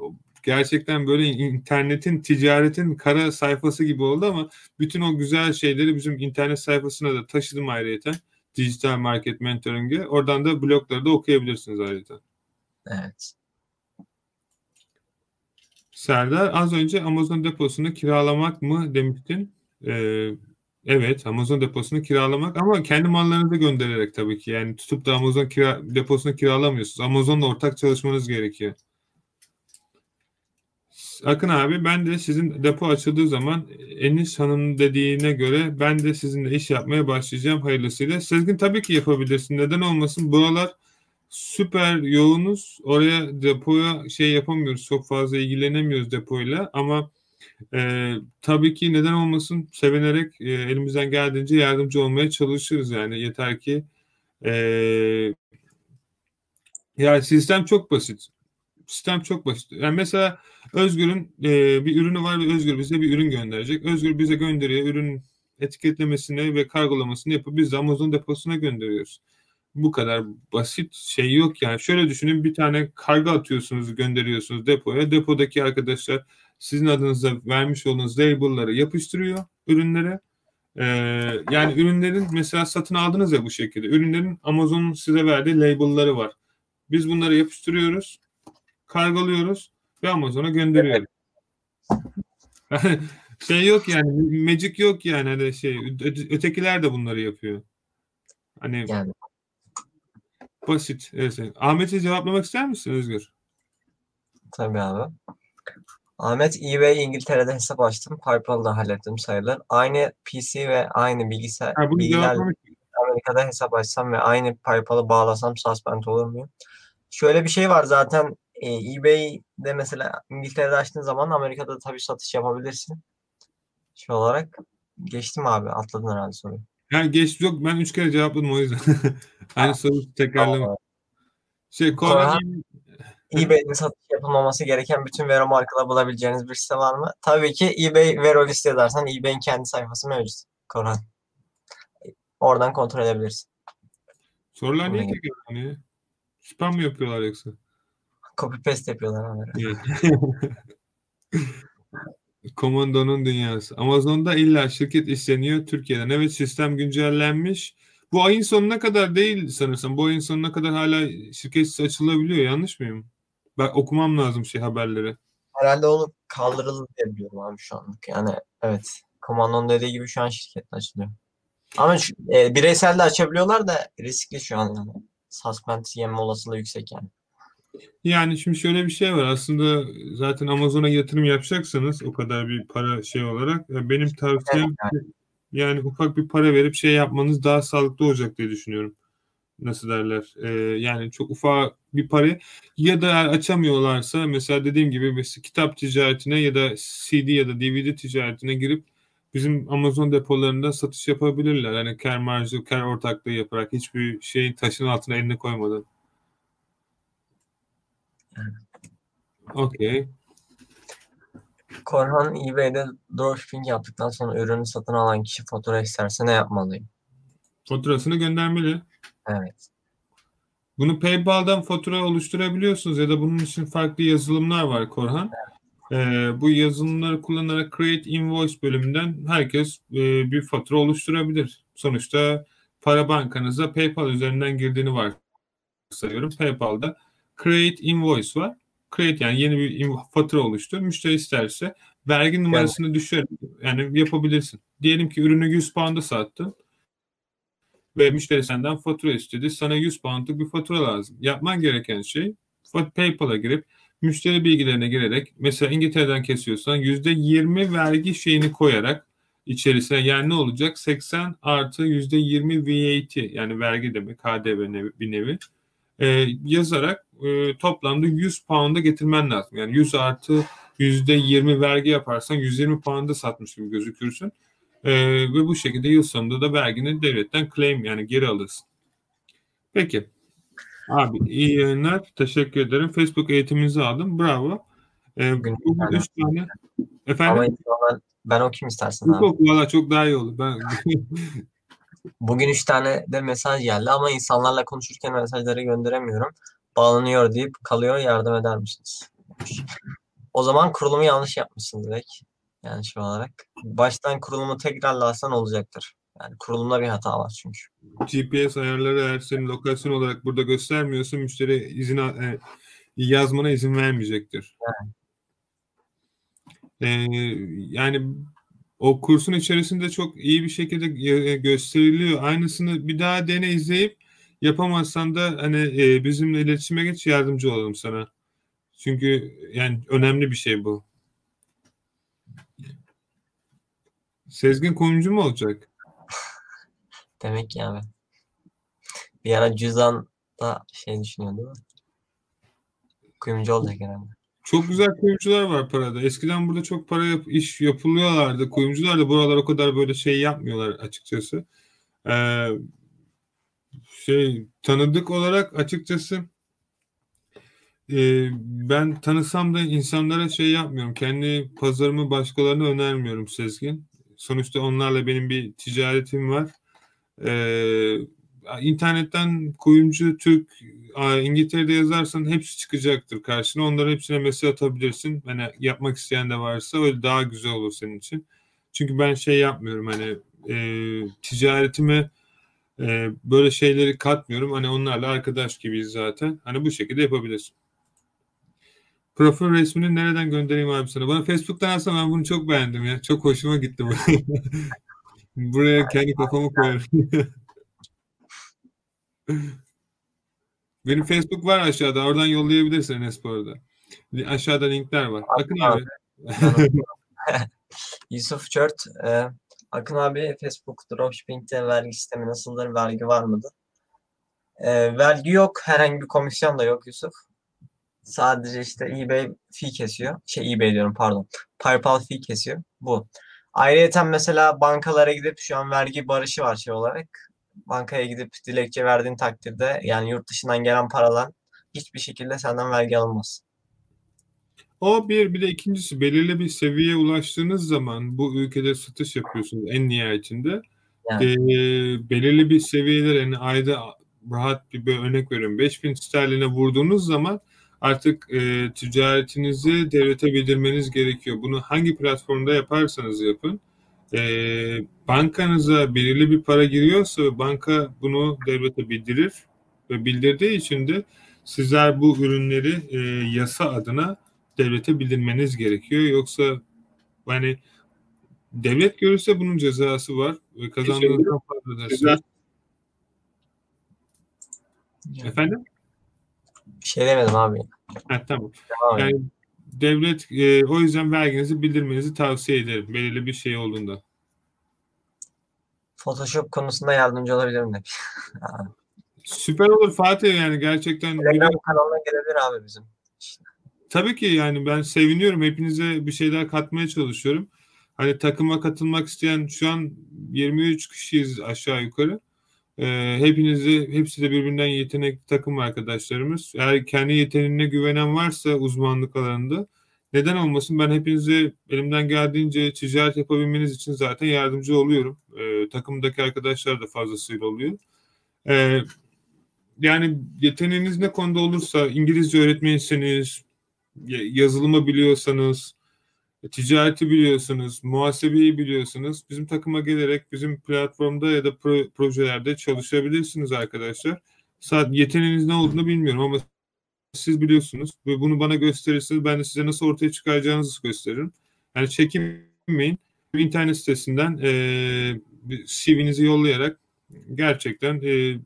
gerçekten böyle internetin, ticaretin kara sayfası gibi oldu ama bütün o güzel şeyleri bizim internet sayfasına da taşıdım ayrıyeten. Dijital Market Mentoring'e. Oradan da blogları da okuyabilirsiniz ayrıca. Evet. Serdar az önce Amazon deposunu kiralamak mı demiştin? Ee, evet Amazon deposunu kiralamak ama kendi mallarınızı göndererek tabii ki. Yani tutup da Amazon kira, deposunu kiralamıyorsunuz. Amazon'la ortak çalışmanız gerekiyor. Akın abi ben de sizin depo açıldığı zaman Enis Hanım'ın dediğine göre ben de sizinle iş yapmaya başlayacağım hayırlısıyla. Sezgin tabii ki yapabilirsin. Neden olmasın? Buralar süper yoğunuz. Oraya depoya şey yapamıyoruz. Çok fazla ilgilenemiyoruz depoyla ama e, tabii ki neden olmasın sevinerek e, elimizden geldiğince yardımcı olmaya çalışırız yani. Yeter ki e, yani sistem çok basit. Sistem çok basit. Yani mesela Özgür'ün e, bir ürünü var ve Özgür bize bir ürün gönderecek. Özgür bize gönderiyor. Ürün etiketlemesini ve kargolamasını yapıp biz de Amazon deposuna gönderiyoruz. Bu kadar basit şey yok yani. Şöyle düşünün bir tane kargo atıyorsunuz, gönderiyorsunuz depoya. Depodaki arkadaşlar sizin adınıza vermiş olduğunuz label'ları yapıştırıyor ürünlere. Ee, yani ürünlerin mesela satın aldınız ya bu şekilde. Ürünlerin Amazon'un size verdiği label'ları var. Biz bunları yapıştırıyoruz, kargoluyoruz ve Amazon'a gönderiyoruz. [laughs] şey yok yani magic yok yani hani şey ötekiler de bunları yapıyor. Hani Yani basit. Evet. Ahmet'e cevaplamak ister misin Özgür? tabii abi. Ahmet eBay İngiltere'de hesap açtım. PayPal'da hallettim sayılır. Aynı PC ve aynı bilgisayar Ha, bilgiler Amerika'da hesap açsam ve aynı PayPal'ı bağlasam suspend olur muyum? Şöyle bir şey var zaten e, eBay'de mesela İngiltere'de açtığın zaman Amerika'da da tabii satış yapabilirsin. Şey olarak geçtim abi atladın herhalde soruyu. Yani geç yok ben üç kere cevapladım o yüzden. [laughs] Aynı soru tekrarlama. Şey Koran eBay'de satış yapılmaması gereken bütün veri markaları bulabileceğiniz bir site var mı? Tabii ki eBay veri liste edersen eBay'in kendi sayfası mevcut. Koran. Oradan kontrol edebilirsin. sorular niye Aynen. tekrarlanıyor? Spam mı yapıyorlar yoksa? Copy paste yapıyorlar abi. [laughs] Komando'nun dünyası. Amazon'da illa şirket isteniyor Türkiye'den. Evet sistem güncellenmiş. Bu ayın sonuna kadar değil sanırsam. Bu ayın sonuna kadar hala şirket açılabiliyor. Yanlış mıyım? Ben okumam lazım şey haberleri. herhalde onu kaldırıldı diye biliyorum abi şu anlık. Yani evet. Komandonun dediği gibi şu an şirketle açılıyor. Ama şu, e, bireysel de açabiliyorlar da riskli şu an yani. Suspend yeme olasılığı yüksek yani. Yani şimdi şöyle bir şey var. Aslında zaten Amazon'a yatırım yapacaksanız o kadar bir para şey olarak e, benim tavsiyem yani ufak bir para verip şey yapmanız daha sağlıklı olacak diye düşünüyorum. Nasıl derler? E, yani çok ufak bir para ya da açamıyorlarsa mesela dediğim gibi mesela kitap ticaretine ya da CD ya da DVD ticaretine girip bizim Amazon depolarında satış yapabilirler. Yani kar marjı, kar ortaklığı yaparak hiçbir şeyin taşın altına elini koymadan. Okey. Korhan eBay'de dropshipping yaptıktan sonra ürünü satın alan kişi fatura isterse ne yapmalıyım? Faturasını göndermeli. Evet. Bunu PayPal'dan fatura oluşturabiliyorsunuz ya da bunun için farklı yazılımlar var Korhan. Ee, bu yazılımları kullanarak Create Invoice bölümünden herkes e, bir fatura oluşturabilir. Sonuçta para bankanıza PayPal üzerinden girdiğini varsayıyorum. PayPal'da Create Invoice var. Create yani yeni bir fatura oluştur. Müşteri isterse vergi numarasını yani. düşürerek yani yapabilirsin. Diyelim ki ürünü 100 pound'a sattın ve müşteri senden fatura istedi. Sana 100 poundluk bir fatura lazım. Yapman gereken şey PayPal'a girip müşteri bilgilerine girerek mesela İngiltere'den kesiyorsan %20 vergi şeyini koyarak içerisine yani ne olacak? 80 artı %20 VAT yani vergi demek KDV nevi, bir nevi e, yazarak e, toplamda 100 pound'a getirmen lazım. Yani 100 artı %20 vergi yaparsan 120 pound'a satmış gibi gözükürsün. E, ve bu şekilde yıl sonunda da vergini devletten claim yani geri alırsın. Peki. Abi iyi yayınlar. Teşekkür ederim. Facebook eğitiminizi aldım. Bravo. Ee, bugün üç tane. Efendim? Ama ben okuyayım istersen abi. Yok valla çok daha iyi olur. Ben... [laughs] bugün üç tane de mesaj geldi ama insanlarla konuşurken mesajları gönderemiyorum. Bağlanıyor deyip kalıyor yardım eder misiniz? O zaman kurulumu yanlış yapmışsın direkt. Yani şu olarak. Baştan kurulumu tekrarlarsan olacaktır. Yani kurulumda bir hata var çünkü. GPS ayarları eğer senin lokasyon olarak burada göstermiyorsa müşteri izin e, yazmana izin vermeyecektir. Yani. Ee, yani o kursun içerisinde çok iyi bir şekilde e, gösteriliyor. Aynısını bir daha dene izleyip yapamazsan da hani e, bizimle iletişime geç yardımcı olalım sana. Çünkü yani önemli bir şey bu. Sezgin kuyumcu mu olacak? Demek ki abi. Bir ara cüzdan da şey düşünüyor değil mi? Kuyumcu olacak herhalde. Çok güzel kuyumcular var parada. Eskiden burada çok para yap, iş yapılıyorlardı. Kuyumcular da buralar o kadar böyle şey yapmıyorlar açıkçası. Ee, şey tanıdık olarak açıkçası e, ben tanısam da insanlara şey yapmıyorum. Kendi pazarımı başkalarına önermiyorum Sezgin. Sonuçta onlarla benim bir ticaretim var. Ee, internetten kuyumcu Türk İngiltere'de yazarsan hepsi çıkacaktır karşına. Onların hepsine mesaj atabilirsin. Hani yapmak isteyen de varsa öyle daha güzel olur senin için. Çünkü ben şey yapmıyorum hani e, ticaretime e, böyle şeyleri katmıyorum. Hani onlarla arkadaş gibiyiz zaten. Hani bu şekilde yapabilirsin. Profil resmini nereden göndereyim abi sana? Bana Facebook'tan alsam ben bunu çok beğendim ya. Çok hoşuma gitti bu. [laughs] Buraya kendi kafamı koyarım. Benim Facebook var aşağıda. Oradan yollayabilirsin Enes bu arada. Aşağıda linkler var. Akın abi. [laughs] Yusuf Çört. E, Akın abi Facebook dropshipping'te vergi sistemi nasıldır? Vergi var mıdır? E, vergi yok. Herhangi bir komisyon da yok Yusuf. Sadece işte eBay fee kesiyor. Şey eBay diyorum pardon. PayPal fee kesiyor. Bu. Ayrıca mesela bankalara gidip şu an vergi barışı var şey olarak. Bankaya gidip dilekçe verdiğin takdirde yani yurt dışından gelen paralar hiçbir şekilde senden vergi alınmaz. O bir bir de ikincisi belirli bir seviyeye ulaştığınız zaman bu ülkede satış yapıyorsunuz en nihayetinde. Yani. E, belirli bir seviyeler yani ayda rahat bir, bir örnek veriyorum 5000 sterline vurduğunuz zaman artık e, ticaretinizi devlete bildirmeniz gerekiyor. Bunu hangi platformda yaparsanız yapın. E, bankanıza belirli bir para giriyorsa banka bunu devlete bildirir ve bildirdiği için de sizler bu ürünleri e, yasa adına devlete bildirmeniz gerekiyor. Yoksa yani devlet görürse bunun cezası var. Ve kazandığınızdan fazla ödersiniz. Efendim? Bir şey demedim abi. Ha, tamam. Devam edin. Yani devlet e, o yüzden verginizi bildirmenizi tavsiye ederim. Belirli bir şey olduğunda. Photoshop konusunda yardımcı olabilirim demiş. [laughs] Süper olur Fatih yani gerçekten Telegram kanalına gelebilir abi bizim. Tabii ki yani ben seviniyorum. Hepinize bir şeyler katmaya çalışıyorum. Hani takıma katılmak isteyen şu an 23 kişiyiz aşağı yukarı. Ee, hepinizi, hepsi de birbirinden yetenekli takım arkadaşlarımız. Eğer kendi yeteneğine güvenen varsa uzmanlık alanında neden olmasın? Ben hepinize elimden geldiğince ticaret yapabilmeniz için zaten yardımcı oluyorum. Ee, takımdaki arkadaşlar da fazlasıyla oluyor. Ee, yani yeteneğiniz ne konuda olursa İngilizce öğretmeniyseniz, ya- yazılımı biliyorsanız, ticareti biliyorsunuz, muhasebeyi biliyorsunuz. Bizim takıma gelerek bizim platformda ya da pro- projelerde çalışabilirsiniz arkadaşlar. Sadece yeteneğiniz ne olduğunu bilmiyorum ama siz biliyorsunuz ve bunu bana gösterirseniz ben de size nasıl ortaya çıkaracağınızı gösteririm. Yani çekinmeyin. İnternet sitesinden bir CV'nizi yollayarak gerçekten eee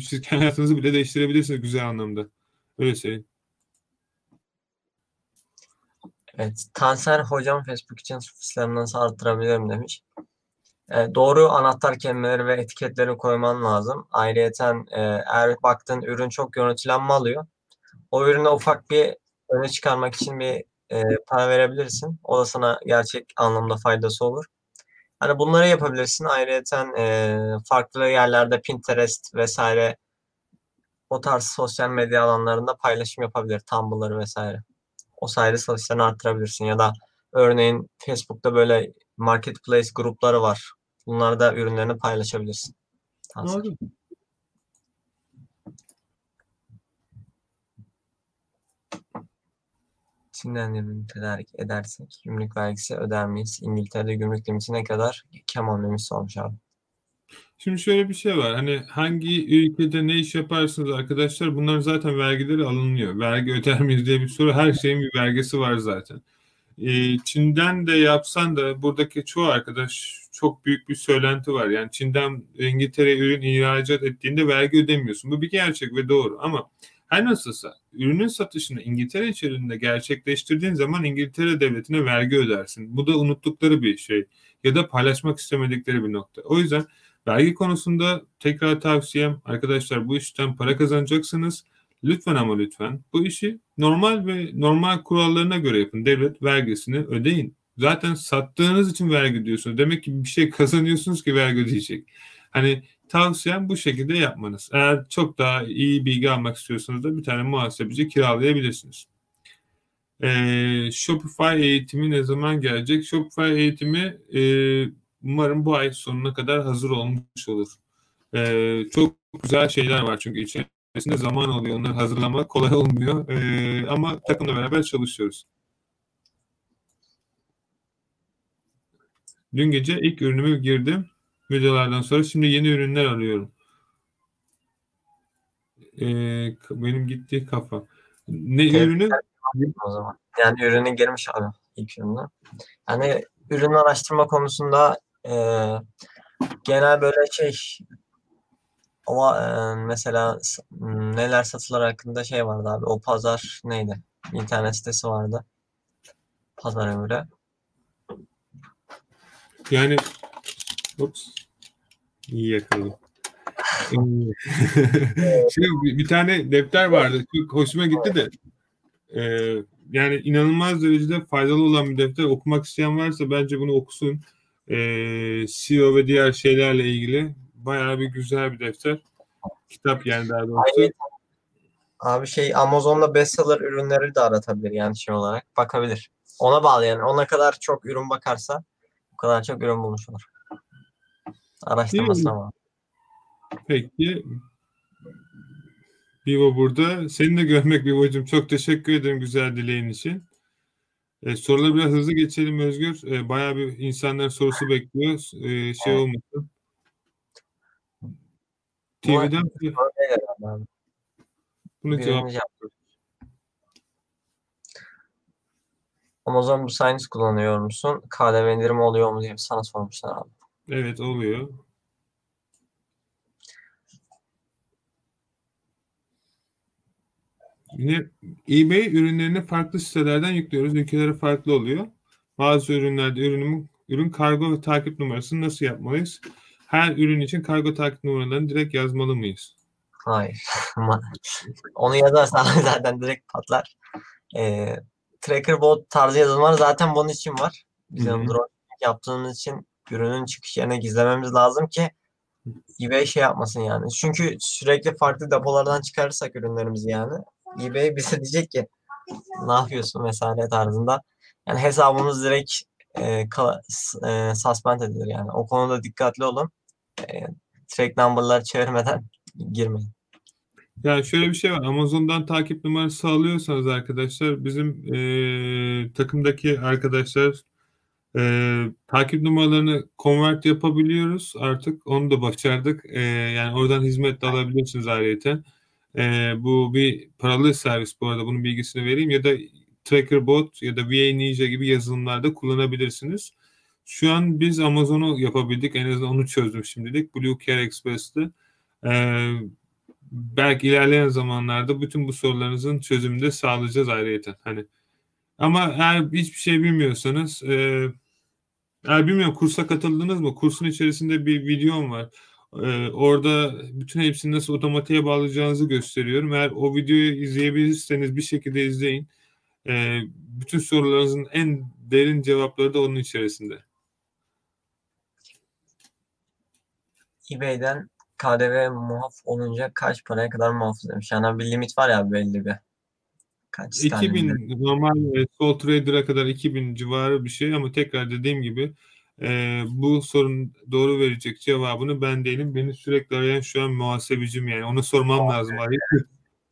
siz hayatınızı bile değiştirebilirsiniz güzel anlamda. Öyle söyleyeyim. Evet. Tanser hocam Facebook için sufislerini nasıl arttırabilirim demiş. E, doğru anahtar kelimeleri ve etiketleri koyman lazım. Ayrıyeten e, eğer baktığın ürün çok görüntülenme alıyor. O ürüne ufak bir öne çıkarmak için bir e, para verebilirsin. O da sana gerçek anlamda faydası olur. Hani bunları yapabilirsin. Ayrıyeten e, farklı yerlerde Pinterest vesaire o tarz sosyal medya alanlarında paylaşım yapabilir. Tumblr vesaire. O sayede satışlarını arttırabilirsin. Ya da örneğin Facebook'ta böyle marketplace grupları var. Bunlarda ürünlerini paylaşabilirsin. Tavsiye. Doğru. Çin'den ürün tedarik edersek gümrük vergisi öder miyiz? İngiltere'de gümrük limiti ne kadar? Kemal sormuş abi. Şimdi şöyle bir şey var. Hani hangi ülkede ne iş yaparsınız arkadaşlar? Bunların zaten vergileri alınıyor. Vergi öder miyiz diye bir soru. Her şeyin bir vergisi var zaten. Ee, Çin'den de yapsan da buradaki çoğu arkadaş çok büyük bir söylenti var. Yani Çin'den İngiltere'ye ürün ihracat ettiğinde vergi ödemiyorsun. Bu bir gerçek ve doğru ama her nasılsa ürünün satışını İngiltere içerisinde gerçekleştirdiğin zaman İngiltere devletine vergi ödersin. Bu da unuttukları bir şey ya da paylaşmak istemedikleri bir nokta. O yüzden vergi konusunda tekrar tavsiyem arkadaşlar bu işten para kazanacaksınız. Lütfen ama lütfen bu işi normal ve normal kurallarına göre yapın. Devlet vergisini ödeyin. Zaten sattığınız için vergi ödüyorsunuz. Demek ki bir şey kazanıyorsunuz ki vergi ödeyecek. Hani tavsiyem bu şekilde yapmanız. Eğer çok daha iyi bilgi almak istiyorsanız da bir tane muhasebeci kiralayabilirsiniz. Ee, Shopify eğitimi ne zaman gelecek? Shopify eğitimi e, umarım bu ay sonuna kadar hazır olmuş olur. Ee, çok güzel şeyler var çünkü içerisinde zaman oluyor. Onları hazırlamak kolay olmuyor. Ee, ama takımla beraber çalışıyoruz. Dün gece ilk ürünümü girdim videolardan sonra. Şimdi yeni ürünler arıyorum. Ee, benim gitti kafa. Ne Evet. ürünü? o zaman. Yani ürüne girmiş abi ilk ürünü. Yani ürün araştırma konusunda e, genel böyle şey o e, mesela neler satılır hakkında şey vardı abi. O pazar neydi? İnternet sitesi vardı. Pazara göre. Yani Ups. İyi yakaladım. [laughs] Bir bir tane defter vardı. Çok hoşuma gitti de. Ee, yani inanılmaz derecede faydalı olan bir defter. Okumak isteyen varsa bence bunu okusun. Ee, SEO ve diğer şeylerle ilgili bayağı bir güzel bir defter. Kitap yani daha doğrusu. Abi şey Amazon'da bestseller ürünleri de aratabilir yani şey olarak. Bakabilir. Ona bağlı yani. Ona kadar çok ürün bakarsa o kadar çok ürün bulmuş olur. Araştırmasına bağlı. Peki. Vivo burada. Seni de görmek Vivo'cum. Çok teşekkür ederim güzel dileğin için. Ee, soruları biraz hızlı geçelim Özgür. Ee, bayağı bir insanların sorusu bekliyor. Ee, şey Evet. olmasın. Bu- TV'den abi. bunu cevap. Amazon Business kullanıyor musun? KDV indirimi oluyor mu diye sana sormuşlar abi. Evet oluyor. Yine eBay ürünlerini farklı sitelerden yüklüyoruz. Ülkeleri farklı oluyor. Bazı ürünlerde ürünün ürün kargo ve takip numarasını nasıl yapmalıyız? Her ürün için kargo takip numaralarını direkt yazmalı mıyız? Hayır. [laughs] Onu yazarsan [laughs] zaten direkt patlar. Ee, tracker bot tarzı yazılımlar zaten bunun için var. Bizim drone yaptığımız için ürünün çıkış yerine gizlememiz lazım ki eBay şey yapmasın yani. Çünkü sürekli farklı depolardan çıkarırsak ürünlerimizi yani eBay [laughs] bize diyecek ki ne yapıyorsun vesaire tarzında. Yani hesabımız direkt e, kala- e, suspend edilir yani. O konuda dikkatli olun. E, track number'ları çevirmeden [laughs] girmeyin. Ya şöyle bir şey var. Amazon'dan takip numarası alıyorsanız arkadaşlar bizim eee, takımdaki arkadaşlar eee, takip numaralarını convert yapabiliyoruz artık. Onu da başardık. Eee, yani oradan hizmet de alabilirsiniz ayrıyeten. Eee, bu bir paralı servis bu arada. Bunun bilgisini vereyim. Ya da TrackerBot ya da VA Ninja gibi yazılımlarda kullanabilirsiniz. Şu an biz Amazon'u yapabildik. En azından onu çözdüm şimdilik. Blue Care Express'te. Eee belki ilerleyen zamanlarda bütün bu sorularınızın çözümünü de sağlayacağız ayrıyeten. Hani ama eğer hiçbir şey bilmiyorsanız e, eğer bilmiyorum kursa katıldınız mı? Kursun içerisinde bir videom var. E, orada bütün hepsini nasıl otomatiğe bağlayacağınızı gösteriyorum. Eğer o videoyu izleyebilirseniz bir şekilde izleyin. E, bütün sorularınızın en derin cevapları da onun içerisinde. eBay'den KDV muaf olunca kaç paraya kadar muaf demiş. Yani bir limit var ya belli bir. Kaç sterlin 2000 normal e, Sol Trader'a kadar 2000 civarı bir şey ama tekrar dediğim gibi e, bu sorun doğru verecek cevabını ben değilim. Beni sürekli arayan şu an muhasebecim yani ona sormam lazım. Arayıp,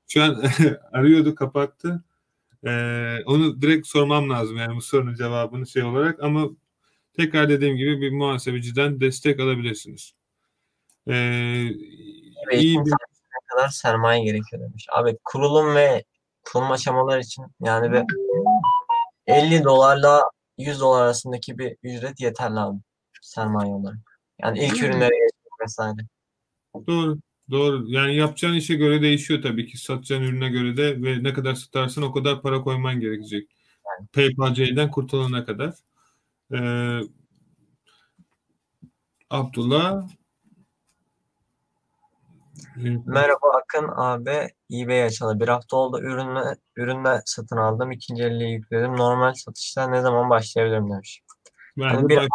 şu an [laughs] arıyordu kapattı. E, onu direkt sormam lazım yani bu sorunun cevabını şey olarak ama tekrar dediğim gibi bir muhasebeciden destek alabilirsiniz. E, eBay iyi için bir ne kadar sermaye gerekiyor demiş. Abi kurulum ve kurulum aşamaları için yani bir 50 dolarla 100 dolar arasındaki bir ücret yeterli abi sermaye olarak. Yani ilk ürünlere geçmek vesaire. Doğru. Doğru. Yani yapacağın işe göre değişiyor tabii ki. Satacağın ürüne göre de ve ne kadar satarsan o kadar para koyman gerekecek. PayPal C'den kurtulana kadar. Ee, Abdullah Merhaba Akın abi eBay açalı. Bir hafta oldu ürünle, ürünle satın aldım. İkinci elliyi yükledim. Normal satışta ne zaman başlayabilirim demiş. Hani bir- daha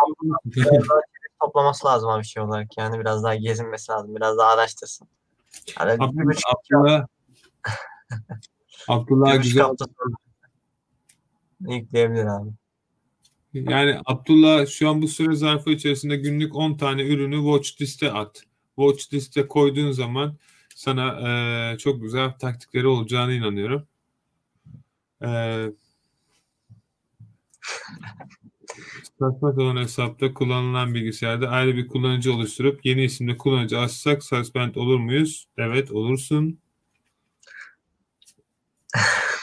[laughs] toplaması lazım abi şey olarak yani biraz daha gezinmesi lazım. Biraz daha araştırsın. Yani Abdullah, buçuk, Abdullah, Abdullah güzel. hafta yükleyebilir abi. Yani Abdullah şu an bu süre zarfı içerisinde günlük 10 tane ürünü watch liste at. Watch liste koyduğun zaman sana eee, çok güzel taktikleri olacağına inanıyorum. Eee Saçma sapan hesapta kullanılan bilgisayarda ayrı bir kullanıcı oluşturup yeni isimde kullanıcı açsak suspend olur muyuz? Evet olursun.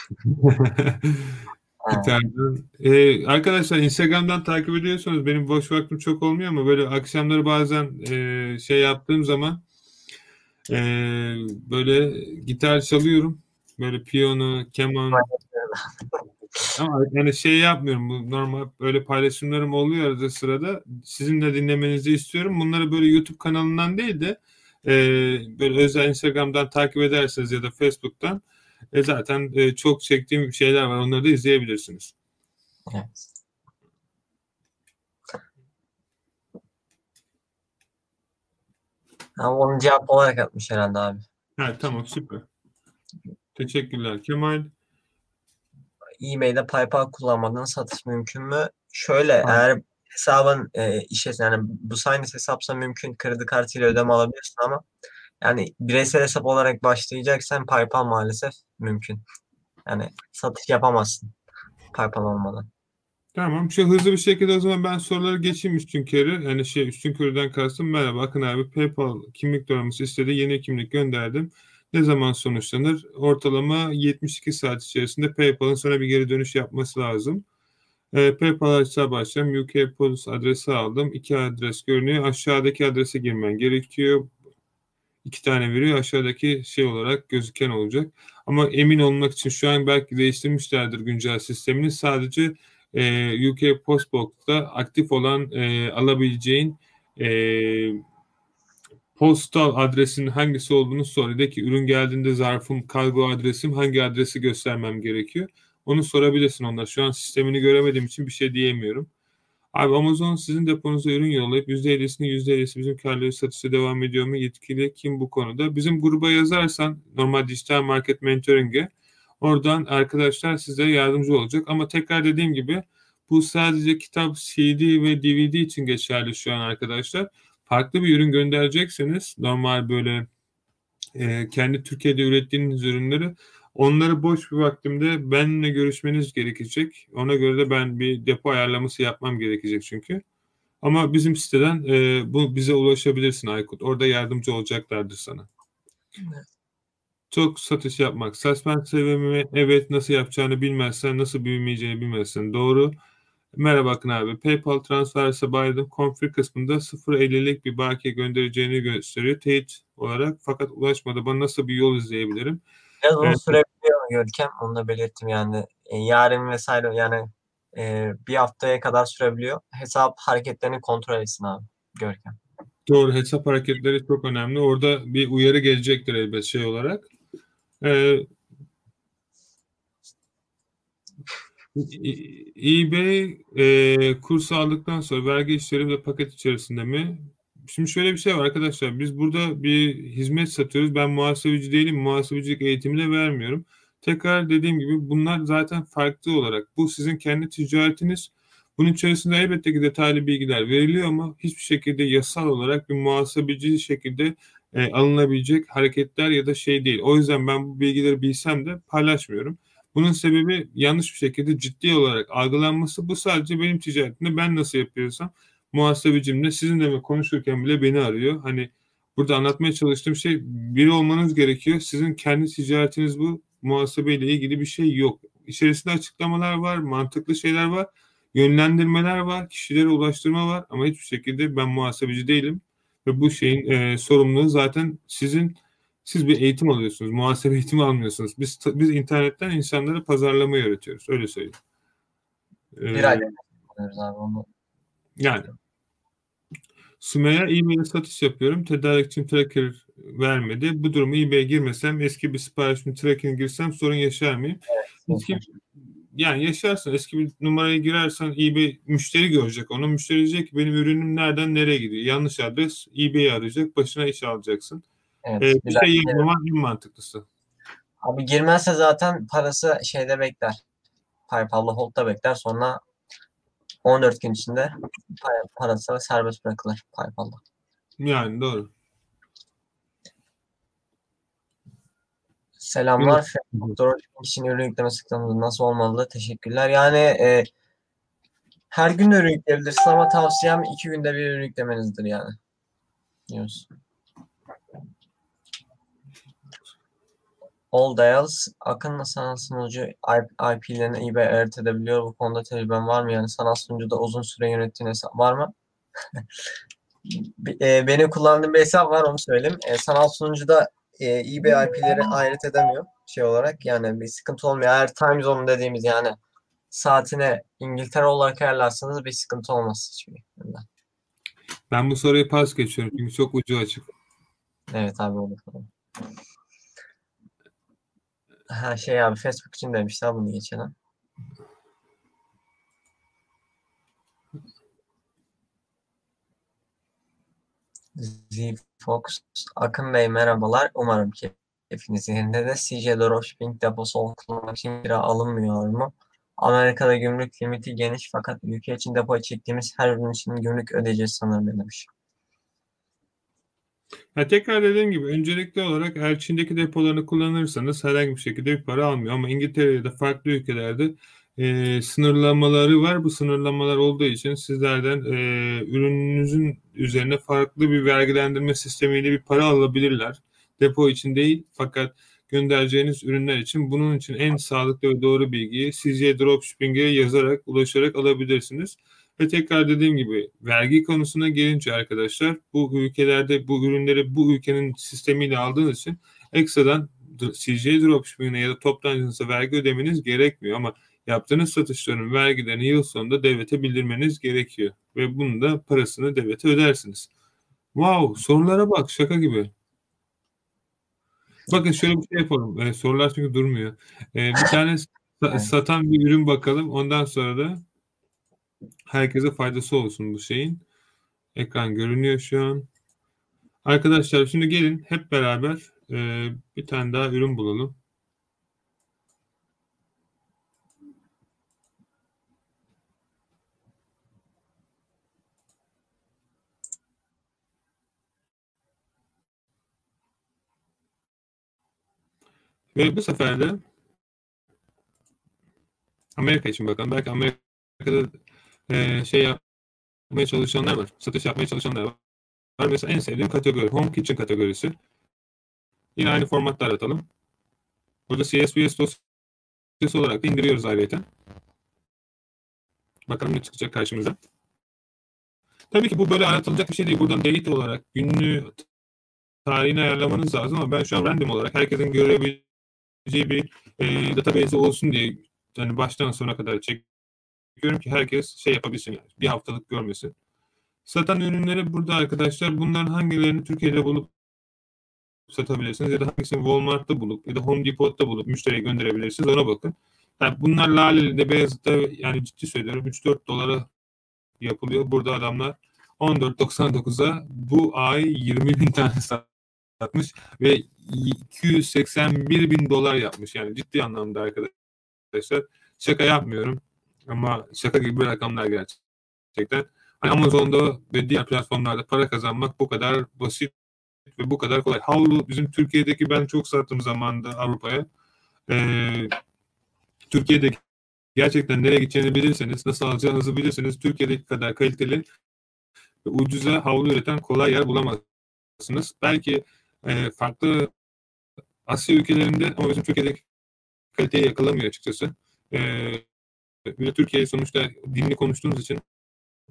[laughs] Gitardan. Ee, arkadaşlar Instagram'dan takip ediyorsanız benim boş vaktim çok olmuyor ama böyle akşamları bazen e, şey yaptığım zaman e, böyle gitar çalıyorum. Böyle piyano, keman ama yani şey yapmıyorum. Bu normal böyle paylaşımlarım oluyor arada sırada. Sizin de dinlemenizi istiyorum. Bunları böyle YouTube kanalından değil de e, böyle özel Instagram'dan takip ederseniz ya da Facebook'tan e, zaten e, çok çektiğim şeyler var. Onları da izleyebilirsiniz. Evet. Ama onu cevap olarak atmış herhalde abi. Ha, tamam süper. Teşekkürler Kemal. eBay'de PayPal kullanmadan satış mümkün mü? Şöyle eğer hesabın e, işe yani bu sayınız hesapsa mümkün kredi kartıyla ödeme alabilirsin ama yani bireysel hesap olarak başlayacaksan PayPal maalesef mümkün. Yani satış yapamazsın PayPal olmadan. Tamam. Şu hızlı bir şekilde o zaman ben soruları geçeyim üstün körü. Yani şey üstün körüden kastım merhaba Akın abi PayPal kimlik numaramızı istedi. Yeni kimlik gönderdim. Ne zaman sonuçlanır? Ortalama 72 saat içerisinde PayPal'ın sana bir geri dönüş yapması lazım. E, PayPal hesabı açacağım. UK Polis adresi aldım. İki adres görünüyor. Aşağıdaki adrese girmen gerekiyor. İki tane veriyor. Aşağıdaki şey olarak gözüken olacak. Ama emin olmak için şu an belki değiştirmişlerdir güncel sistemini. Sadece e, UK Postbox'ta aktif olan e, alabileceğin e, postal adresinin hangisi olduğunu sor. De ki ürün geldiğinde zarfım, kargo adresim hangi adresi göstermem gerekiyor. Onu sorabilirsin onlar. Şu an sistemini göremediğim için bir şey diyemiyorum. Abi Amazon sizin deponuza ürün yollayıp %50'sini %50'si bizim karları satışa devam ediyor mu? Yetkili kim bu konuda? Bizim gruba yazarsan normal dijital market mentoring'e oradan arkadaşlar size yardımcı olacak. Ama tekrar dediğim gibi bu sadece kitap, CD ve DVD için geçerli şu an arkadaşlar. Farklı bir ürün gönderecekseniz normal böyle e, kendi Türkiye'de ürettiğiniz ürünleri onları boş bir vaktimde benimle görüşmeniz gerekecek. Ona göre de ben bir depo ayarlaması yapmam gerekecek çünkü. Ama bizim siteden e, bu bize ulaşabilirsin Aykut. Orada yardımcı olacaklardır sana. Evet. Çok satış yapmak. Suspend sevimi evet nasıl yapacağını bilmezsen, nasıl büyümeyeceğini bilmezsen doğru. Merhaba Akın abi. PayPal transferse bayradım. Config kısmında 0.50'lik bir bakiye göndereceğini gösteriyor. Teyit olarak fakat ulaşmadı. Bana nasıl bir yol izleyebilirim? Biraz Evet. sürebiliyor mu Görkem? Onu da belirttim yani. E, yarın vesaire yani e, bir haftaya kadar sürebiliyor. Hesap hareketlerini kontrol etsin abi Görkem. Doğru hesap hareketleri çok önemli. Orada bir uyarı gelecektir elbet şey olarak. Ee, eBay e, kursu aldıktan sonra vergi işleri ve paket içerisinde mi? Şimdi şöyle bir şey var arkadaşlar. Biz burada bir hizmet satıyoruz. Ben muhasebeci değilim. Muhasebecilik eğitimi de vermiyorum. Tekrar dediğim gibi bunlar zaten farklı olarak. Bu sizin kendi ticaretiniz. Bunun içerisinde elbette ki detaylı bilgiler veriliyor ama hiçbir şekilde yasal olarak bir muhasebeci şekilde e, alınabilecek hareketler ya da şey değil. O yüzden ben bu bilgileri bilsem de paylaşmıyorum. Bunun sebebi yanlış bir şekilde ciddi olarak algılanması. Bu sadece benim ticaretimde ben nasıl yapıyorsam muhasebecimle sizinle konuşurken bile beni arıyor. Hani burada anlatmaya çalıştığım şey biri olmanız gerekiyor. Sizin kendi ticaretiniz bu. Muhasebeyle ilgili bir şey yok. İçerisinde açıklamalar var, mantıklı şeyler var, yönlendirmeler var, kişilere ulaştırma var ama hiçbir şekilde ben muhasebeci değilim. Ve bu şeyin e, sorumluluğu zaten sizin siz bir eğitim alıyorsunuz. Muhasebe [laughs] eğitimi almıyorsunuz. Biz biz internetten insanlara pazarlama öğretiyoruz. Öyle söyleyeyim. Ee, Bir abi onu. yani Sümeyye eBay'de satış yapıyorum. Tedarikçim tracker vermedi. Bu durumu eBay'e girmesem eski bir siparişimi tracker'e girsem sorun yaşar mıyım? Eski, yani yaşarsın. Eski bir numaraya girersen eBay müşteri görecek onu. Müşteri diyecek ki benim ürünüm nereden nereye gidiyor? Yanlış adres eBay'i arayacak. Başına iş alacaksın. Evet, Ee, bir şey yapmaman en mantıklısı. Abi girmezse zaten parası şeyde bekler. PayPal'da hold'da bekler. Sonra 14 gün içinde parası serbest bırakılır PayPal'da. Yani doğru. Selamlar. Dropshipping için ürün yükleme sıklığımız nasıl olmalı? Teşekkürler. Yani e, her gün de ürün yükleyebilirsin ama tavsiyem iki günde bir ürün yüklemenizdir yani. Diyoruz. All Dials, Akın'la sanal sunucu IP'lerini eBay ayırt edebiliyor. Bu konuda tecrüben var mı? Yani sanal sunucuda uzun süre yönettiğin hesap var mı? [laughs] E, benim kullandığım bir hesap var onu söyleyeyim. E, sanal sunucuda e, eBay IP'leri ayırt edemiyor şey olarak. Yani bir sıkıntı olmuyor. Eğer time zone dediğimiz yani saatine İngiltere olarak ayarlarsanız bir sıkıntı olmaz hiçbir yönden. Ben bu soruyu pas geçiyorum çünkü çok ucu açık. Evet abi olur. Ha şey abi Facebook için demişler bunu geçen. Ha. Z Fox, Akın Bey merhabalar. Umarım keyfiniz yerinde de CJ Dropshipping deposu kullanmak için kira alınmıyor mu? Amerika'da gümrük limiti geniş fakat ülke için depoya çektiğimiz her ürün için gümrük ödeyeceğiz sanırım demiş. Ya tekrar dediğim gibi öncelikli olarak eğer Çin'deki depolarını kullanırsanız herhangi bir şekilde bir para almıyor. Ama İngiltere'de farklı ülkelerde e, sınırlamaları var. Bu sınırlamalar olduğu için sizlerden e, ürününüzün üzerine farklı bir vergilendirme sistemiyle bir para alabilirler. Depo için değil fakat göndereceğiniz ürünler için bunun için en sağlıklı ve doğru bilgiyi CJ Dropshipping'e yazarak, ulaşarak alabilirsiniz. Ve tekrar dediğim gibi vergi konusuna gelince arkadaşlar bu ülkelerde bu ürünleri bu ülkenin sistemiyle aldığınız için ekstradan CJ Dropshipping'e ya da toptancınıza vergi ödemeniz gerekmiyor ama yaptığınız satışların vergilerini yıl sonunda devlete bildirmeniz gerekiyor. Ve bunun da parasını devlete ödersiniz. Wow sorulara bak şaka gibi. Bakın şöyle bir şey yapalım. Ee, sorular çünkü durmuyor. Ee, bir tane [laughs] sa- satan bir ürün bakalım. Ondan sonra da herkese faydası olsun bu şeyin. Ekran görünüyor şu an. Arkadaşlar şimdi gelin hep beraber e, bir tane daha ürün bulalım. Ve bu sefer de Amerika için bakalım. Belki Amerika'da e, şey yapmaya çalışanlar var. Satış yapmaya çalışanlar var. Mesela en sevdiğim kategori Home Kitchen kategorisi. Yine aynı formatta aratalım. Burada CSVS dosyası olarak da indiriyoruz ayrıca. Bakalım ne çıkacak karşımıza. Tabii ki bu böyle aratılacak bir şey değil. Buradan date olarak günlüğü tarihini ayarlamanız lazım ama ben şu an random olarak herkesin görebileceği bir e, database olsun diye yani baştan sona kadar çekiyorum ki herkes şey yapabilsin yani bir haftalık görmesin. Satan ürünleri burada arkadaşlar bunların hangilerini Türkiye'de bulup satabilirsiniz ya da hangisini Walmart'ta bulup ya da Home Depot'ta bulup müşteriye gönderebilirsiniz ona bakın. Yani bunlar Laleli'de Beyazıt'ta yani ciddi söylüyorum 3-4 dolara yapılıyor. Burada adamlar 14.99'a bu ay 20 bin tane satmış ve 281 bin dolar yapmış. Yani ciddi anlamda arkadaşlar. Şaka yapmıyorum ama şaka gibi rakamlar gerçekten. Hani Amazon'da ve diğer platformlarda para kazanmak bu kadar basit ve bu kadar kolay. Havlu bizim Türkiye'deki ben çok sattım zamanında Avrupa'ya. Ee, Türkiye'de gerçekten nereye gideceğini bilirseniz, nasıl alacağınızı bilirseniz Türkiye'deki kadar kaliteli ve ucuza havlu üreten kolay yer bulamazsınız. Belki e, farklı Asya ülkelerinde ama bizim Türkiye'deki kaliteye yakalamıyor açıkçası. E, bir Türkiye sonuçta dilini konuştuğunuz için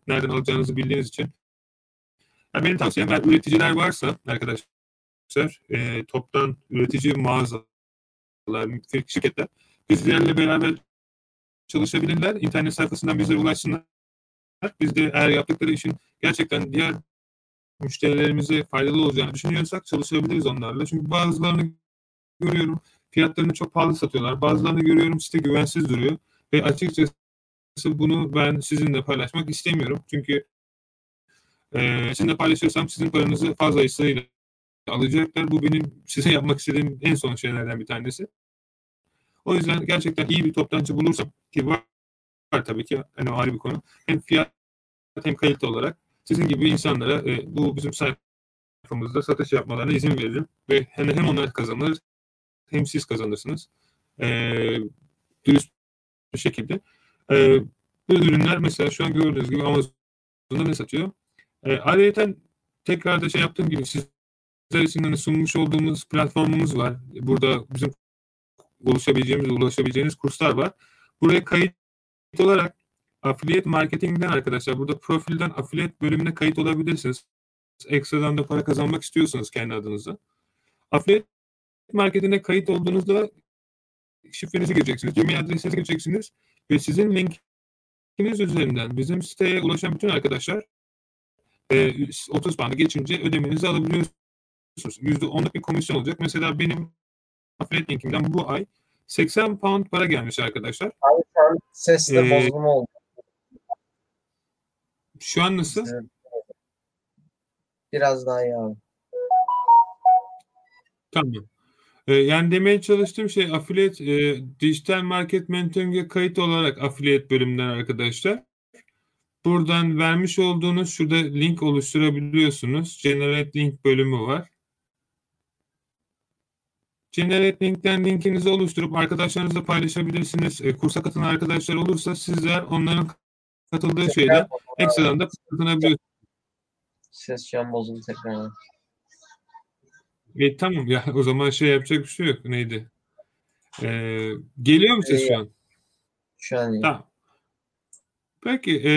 nereden alacağınızı bildiğiniz için yani benim tavsiyem eğer üreticiler varsa arkadaşlar e, toptan üretici mağazalar, şirketler bizlerle beraber çalışabilirler. İnternet sayfasından bizlere ulaşsınlar. Biz de eğer yaptıkları işin gerçekten diğer müşterilerimize faydalı olacağını düşünüyorsak çalışabiliriz onlarla. Çünkü bazılarını görüyorum fiyatlarını çok pahalı satıyorlar. Bazılarını görüyorum site güvensiz duruyor. Ve açıkçası bunu ben sizinle paylaşmak istemiyorum. Çünkü e, sizinle paylaşırsam sizin paranızı fazlasıyla alacaklar. Bu benim size yapmak istediğim en son şeylerden bir tanesi. O yüzden gerçekten iyi bir toptancı bulursam ki var, var tabii ki hani o ayrı bir konu. Hem fiyat hem kalite olarak sizin gibi insanlara e, bu bizim sayfamızda satış yapmalarına izin veririm. Ve hem, hem onlar kazanır hem siz kazanırsınız. E, dürüst bir şekilde. E, bu ürünler mesela şu an gördüğünüz gibi Amazon'da ne satıyor? E, ayrıca tekrar da şey yaptığım gibi sizler için hani sunmuş olduğumuz platformumuz var. Burada bizim ulaşabileceğimiz, ulaşabileceğiniz kurslar var. Buraya kayıt olarak affiliate marketingden arkadaşlar burada profilden affiliate bölümüne kayıt olabilirsiniz. Ekstradan da para kazanmak istiyorsanız kendi adınıza. Affiliate marketingine kayıt olduğunuzda şifrenizi gireceksiniz. Gmail adresinizi gireceksiniz ve sizin linkiniz üzerinden bizim siteye ulaşan bütün arkadaşlar 30 bandı geçince ödemenizi alabiliyorsunuz. %10'luk bir komisyon olacak. Mesela benim affiliate linkimden bu ay 80 pound para gelmiş arkadaşlar. Abi şu an seste Ee, bozulma oldu. Şu an nasıl? Evet. Biraz daha iyi abi. Tamam. Ee, yani demeye çalıştığım şey affiliate e, dijital market mentoring'e kayıt olarak affiliate bölümünden arkadaşlar. Buradan vermiş olduğunuz şurada link oluşturabiliyorsunuz. Generate link bölümü var. Generate linkten linkinizi oluşturup arkadaşlarınızla paylaşabilirsiniz. E, kursa katılan arkadaşlar olursa sizler onların katıldığı şeyden ekstradan da kazanabiliyorsunuz. Ses şu an bozuldu tekrar. E, tamam ya o zaman şey yapacak bir şey yok. Neydi? Ee, geliyor mu ses şu an? Şu an iyi. Tamam. Peki e,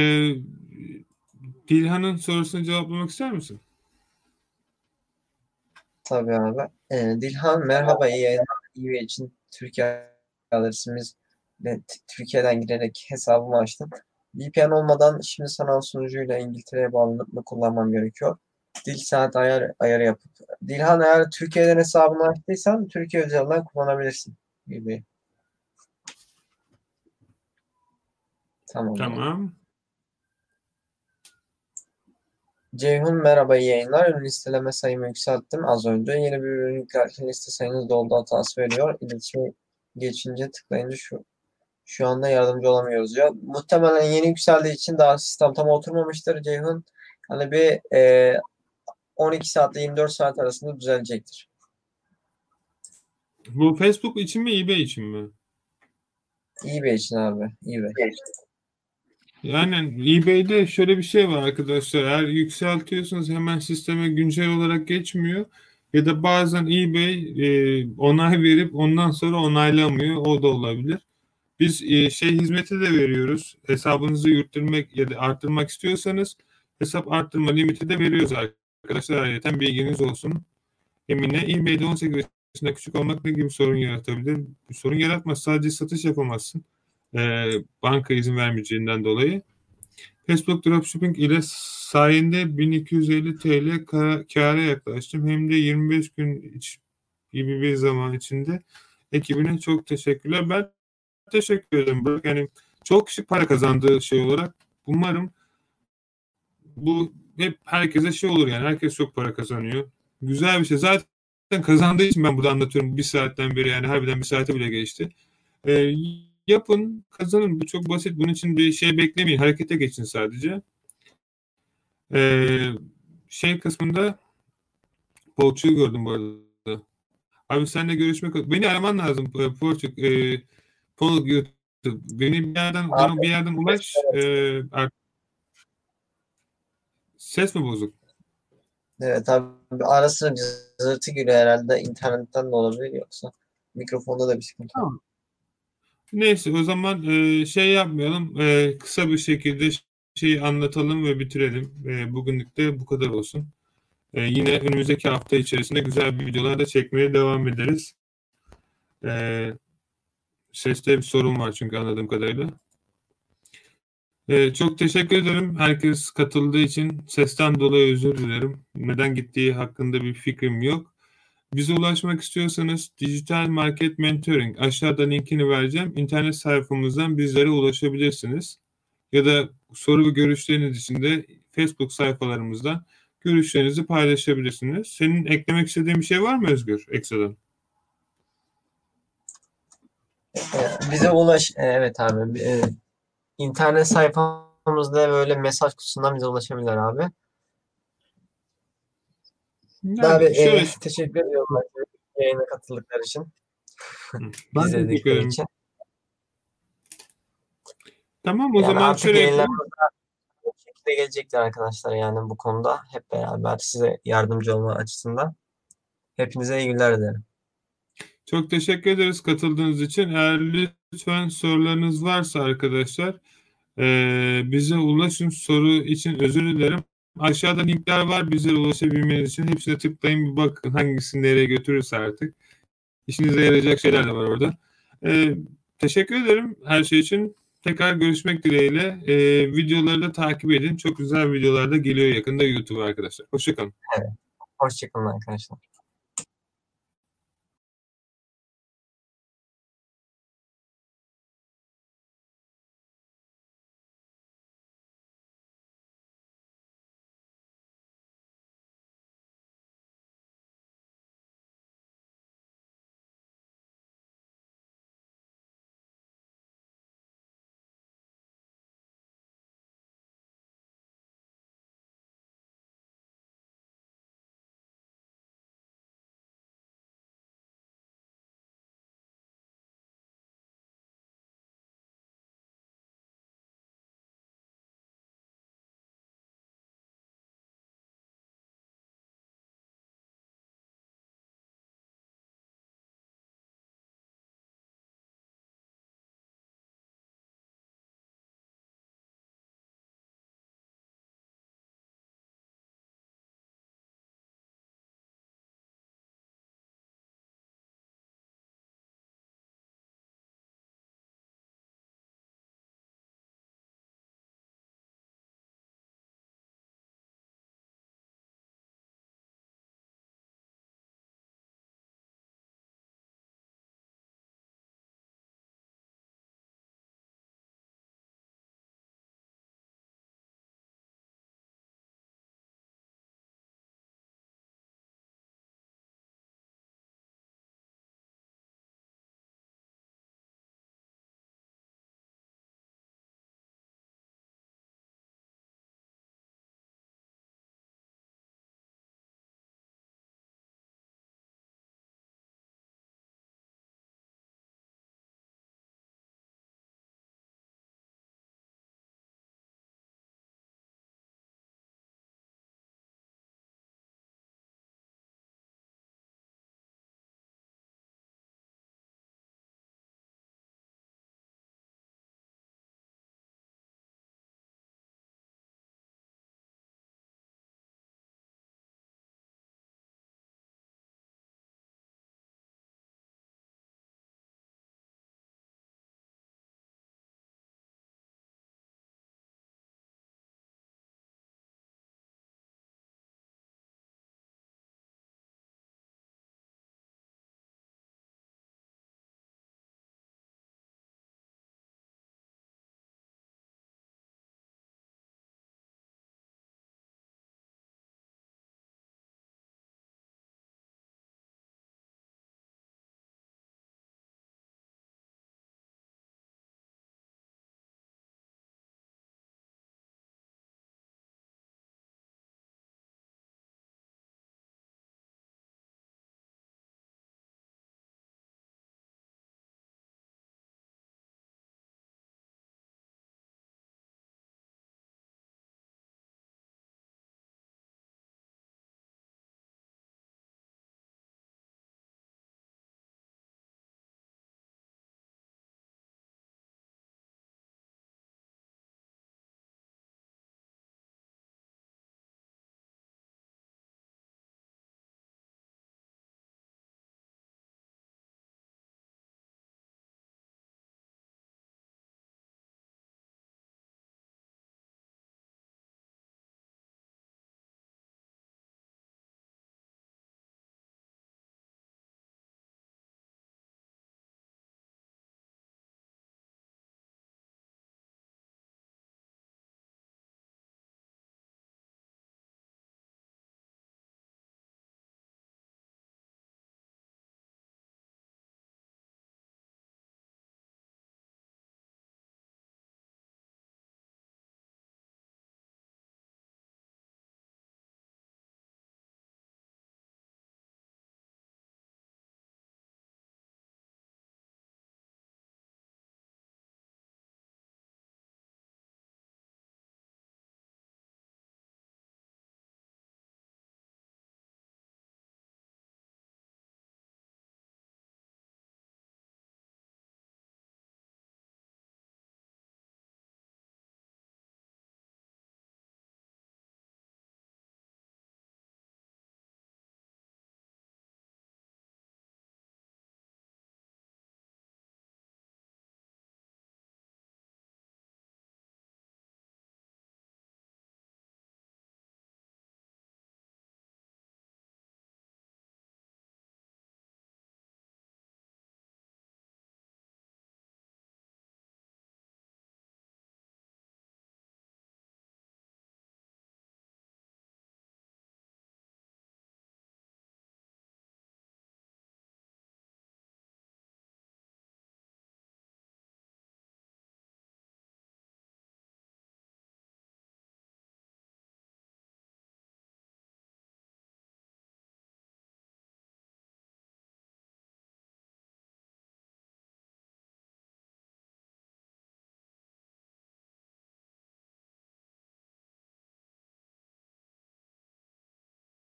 Dilhan'ın sorusunu cevaplamak ister misin? Tabii abi. Ee, Dilhan merhaba iyi yayınlar. İyi için Türkiye adresimiz Türkiye'den girerek hesabımı açtım. VPN olmadan şimdi sanal sunucuyla İngiltere'ye bağlanıp mı kullanmam gerekiyor? Dil saat ayar, ayarı yapıp. Dilhan eğer Türkiye'den hesabını açtıysan Türkiye üzerinden kullanabilirsin gibi. Tamam. Tamam. Ceyhun merhaba iyi yayınlar. Ürün listeleme sayımı yükselttim az önce. Yeni bir ürün yüklerken liste sayınız doldu hatası veriyor. İletişime geçince tıklayınca şu şu anda yardımcı olamıyoruz diyor. Muhtemelen yeni yükseldiği için daha sistem tam oturmamıştır Ceyhun. Hani bir e, 12 saatle 24 saat arasında düzelecektir. Bu Facebook için mi eBay için mi? eBay için abi. eBay. Yani eBay'de şöyle bir şey var arkadaşlar. Eğer yükseltiyorsanız hemen sisteme güncel olarak geçmiyor. Ya da bazen eBay e, onay verip ondan sonra onaylamıyor. O da olabilir. Biz e, şey hizmeti de veriyoruz. Hesabınızı yürütmek ya da arttırmak istiyorsanız hesap arttırma limiti de veriyoruz arkadaşlar. Ayrıca bilginiz olsun. Emine eBay'de 18 yaşında küçük olmak ne gibi sorun yaratabilir? Bir sorun yaratmaz. Sadece satış yapamazsın. E, banka izin vermeyeceğinden dolayı. Facebook Dropshipping ile sayende 1250 TL kara, kâra yaklaştım. Hem de 25 gün iç, gibi bir zaman içinde ekibine çok teşekkürler. Ben teşekkür ederim. Bırak yani çok kişi para kazandığı şey olarak umarım bu hep herkese şey olur yani. Herkes çok para kazanıyor. Güzel bir şey. Zaten kazandığı için ben burada anlatıyorum. Bir saatten beri yani harbiden bir saate bile geçti. Ee, yapın, kazanın. Bu çok basit. Bunun için bir şey beklemeyin. Harekete geçin sadece. Ee, şey kısmında Polçu'yu gördüm bu arada. Abi seninle görüşmek Beni araman lazım Polçuk. Ee, Pol YouTube. Beni bir yerden, bana bir yerden ulaş. Ee, ses mi bozuk? Evet abi ara sıra cızırtı giriyor herhalde internetten de olabilir yoksa mikrofonda da bir sıkıntı. Tamam. Neyse o zaman e, şey yapmayalım. E, kısa bir şekilde şeyi anlatalım ve bitirelim. E, bugünlük de bu kadar olsun. E, yine önümüzdeki hafta içerisinde güzel videolar da çekmeye devam ederiz. E, seste bir sorun var çünkü anladığım kadarıyla. E, çok teşekkür ederim. Herkes katıldığı için sesten dolayı özür dilerim. Neden gittiği hakkında bir fikrim yok. Bize ulaşmak istiyorsanız Dijital Market Mentoring aşağıda linkini vereceğim. İnternet sayfamızdan bizlere ulaşabilirsiniz. Ya da soru ve görüşleriniz için de Facebook sayfalarımızdan görüşlerinizi paylaşabilirsiniz. Senin eklemek istediğin bir şey var mı Özgür ekstradan? Bize ulaş evet abi. İnternet sayfamızda böyle mesaj kutusundan bize ulaşabilirler abi. Yani abi şöyle, e, teşekkür ediyorum yayına katıldıkları için. ben İzledikleri için. Tamam o Yani zaman şöyle bu şekilde gelecektir arkadaşlar yani bu konuda hep beraber size yardımcı olma açısından. Hepinize iyi günler dilerim. Çok teşekkür ederiz katıldığınız için. Eğer lütfen sorularınız varsa arkadaşlar e, bize ulaşın. Soru için özür dilerim. Aşağıda linkler var bize ulaşabilmeniz için. Hepsine tıklayın bir bakın hangisi nereye götürürse artık. İşinize yarayacak şeyler de var orada. E, teşekkür ederim her şey için. Tekrar görüşmek dileğiyle. E, videoları da takip edin. Çok güzel videolar da geliyor yakında YouTube arkadaşlar. Hoşçakalın. Evet. Hoşçakalın arkadaşlar.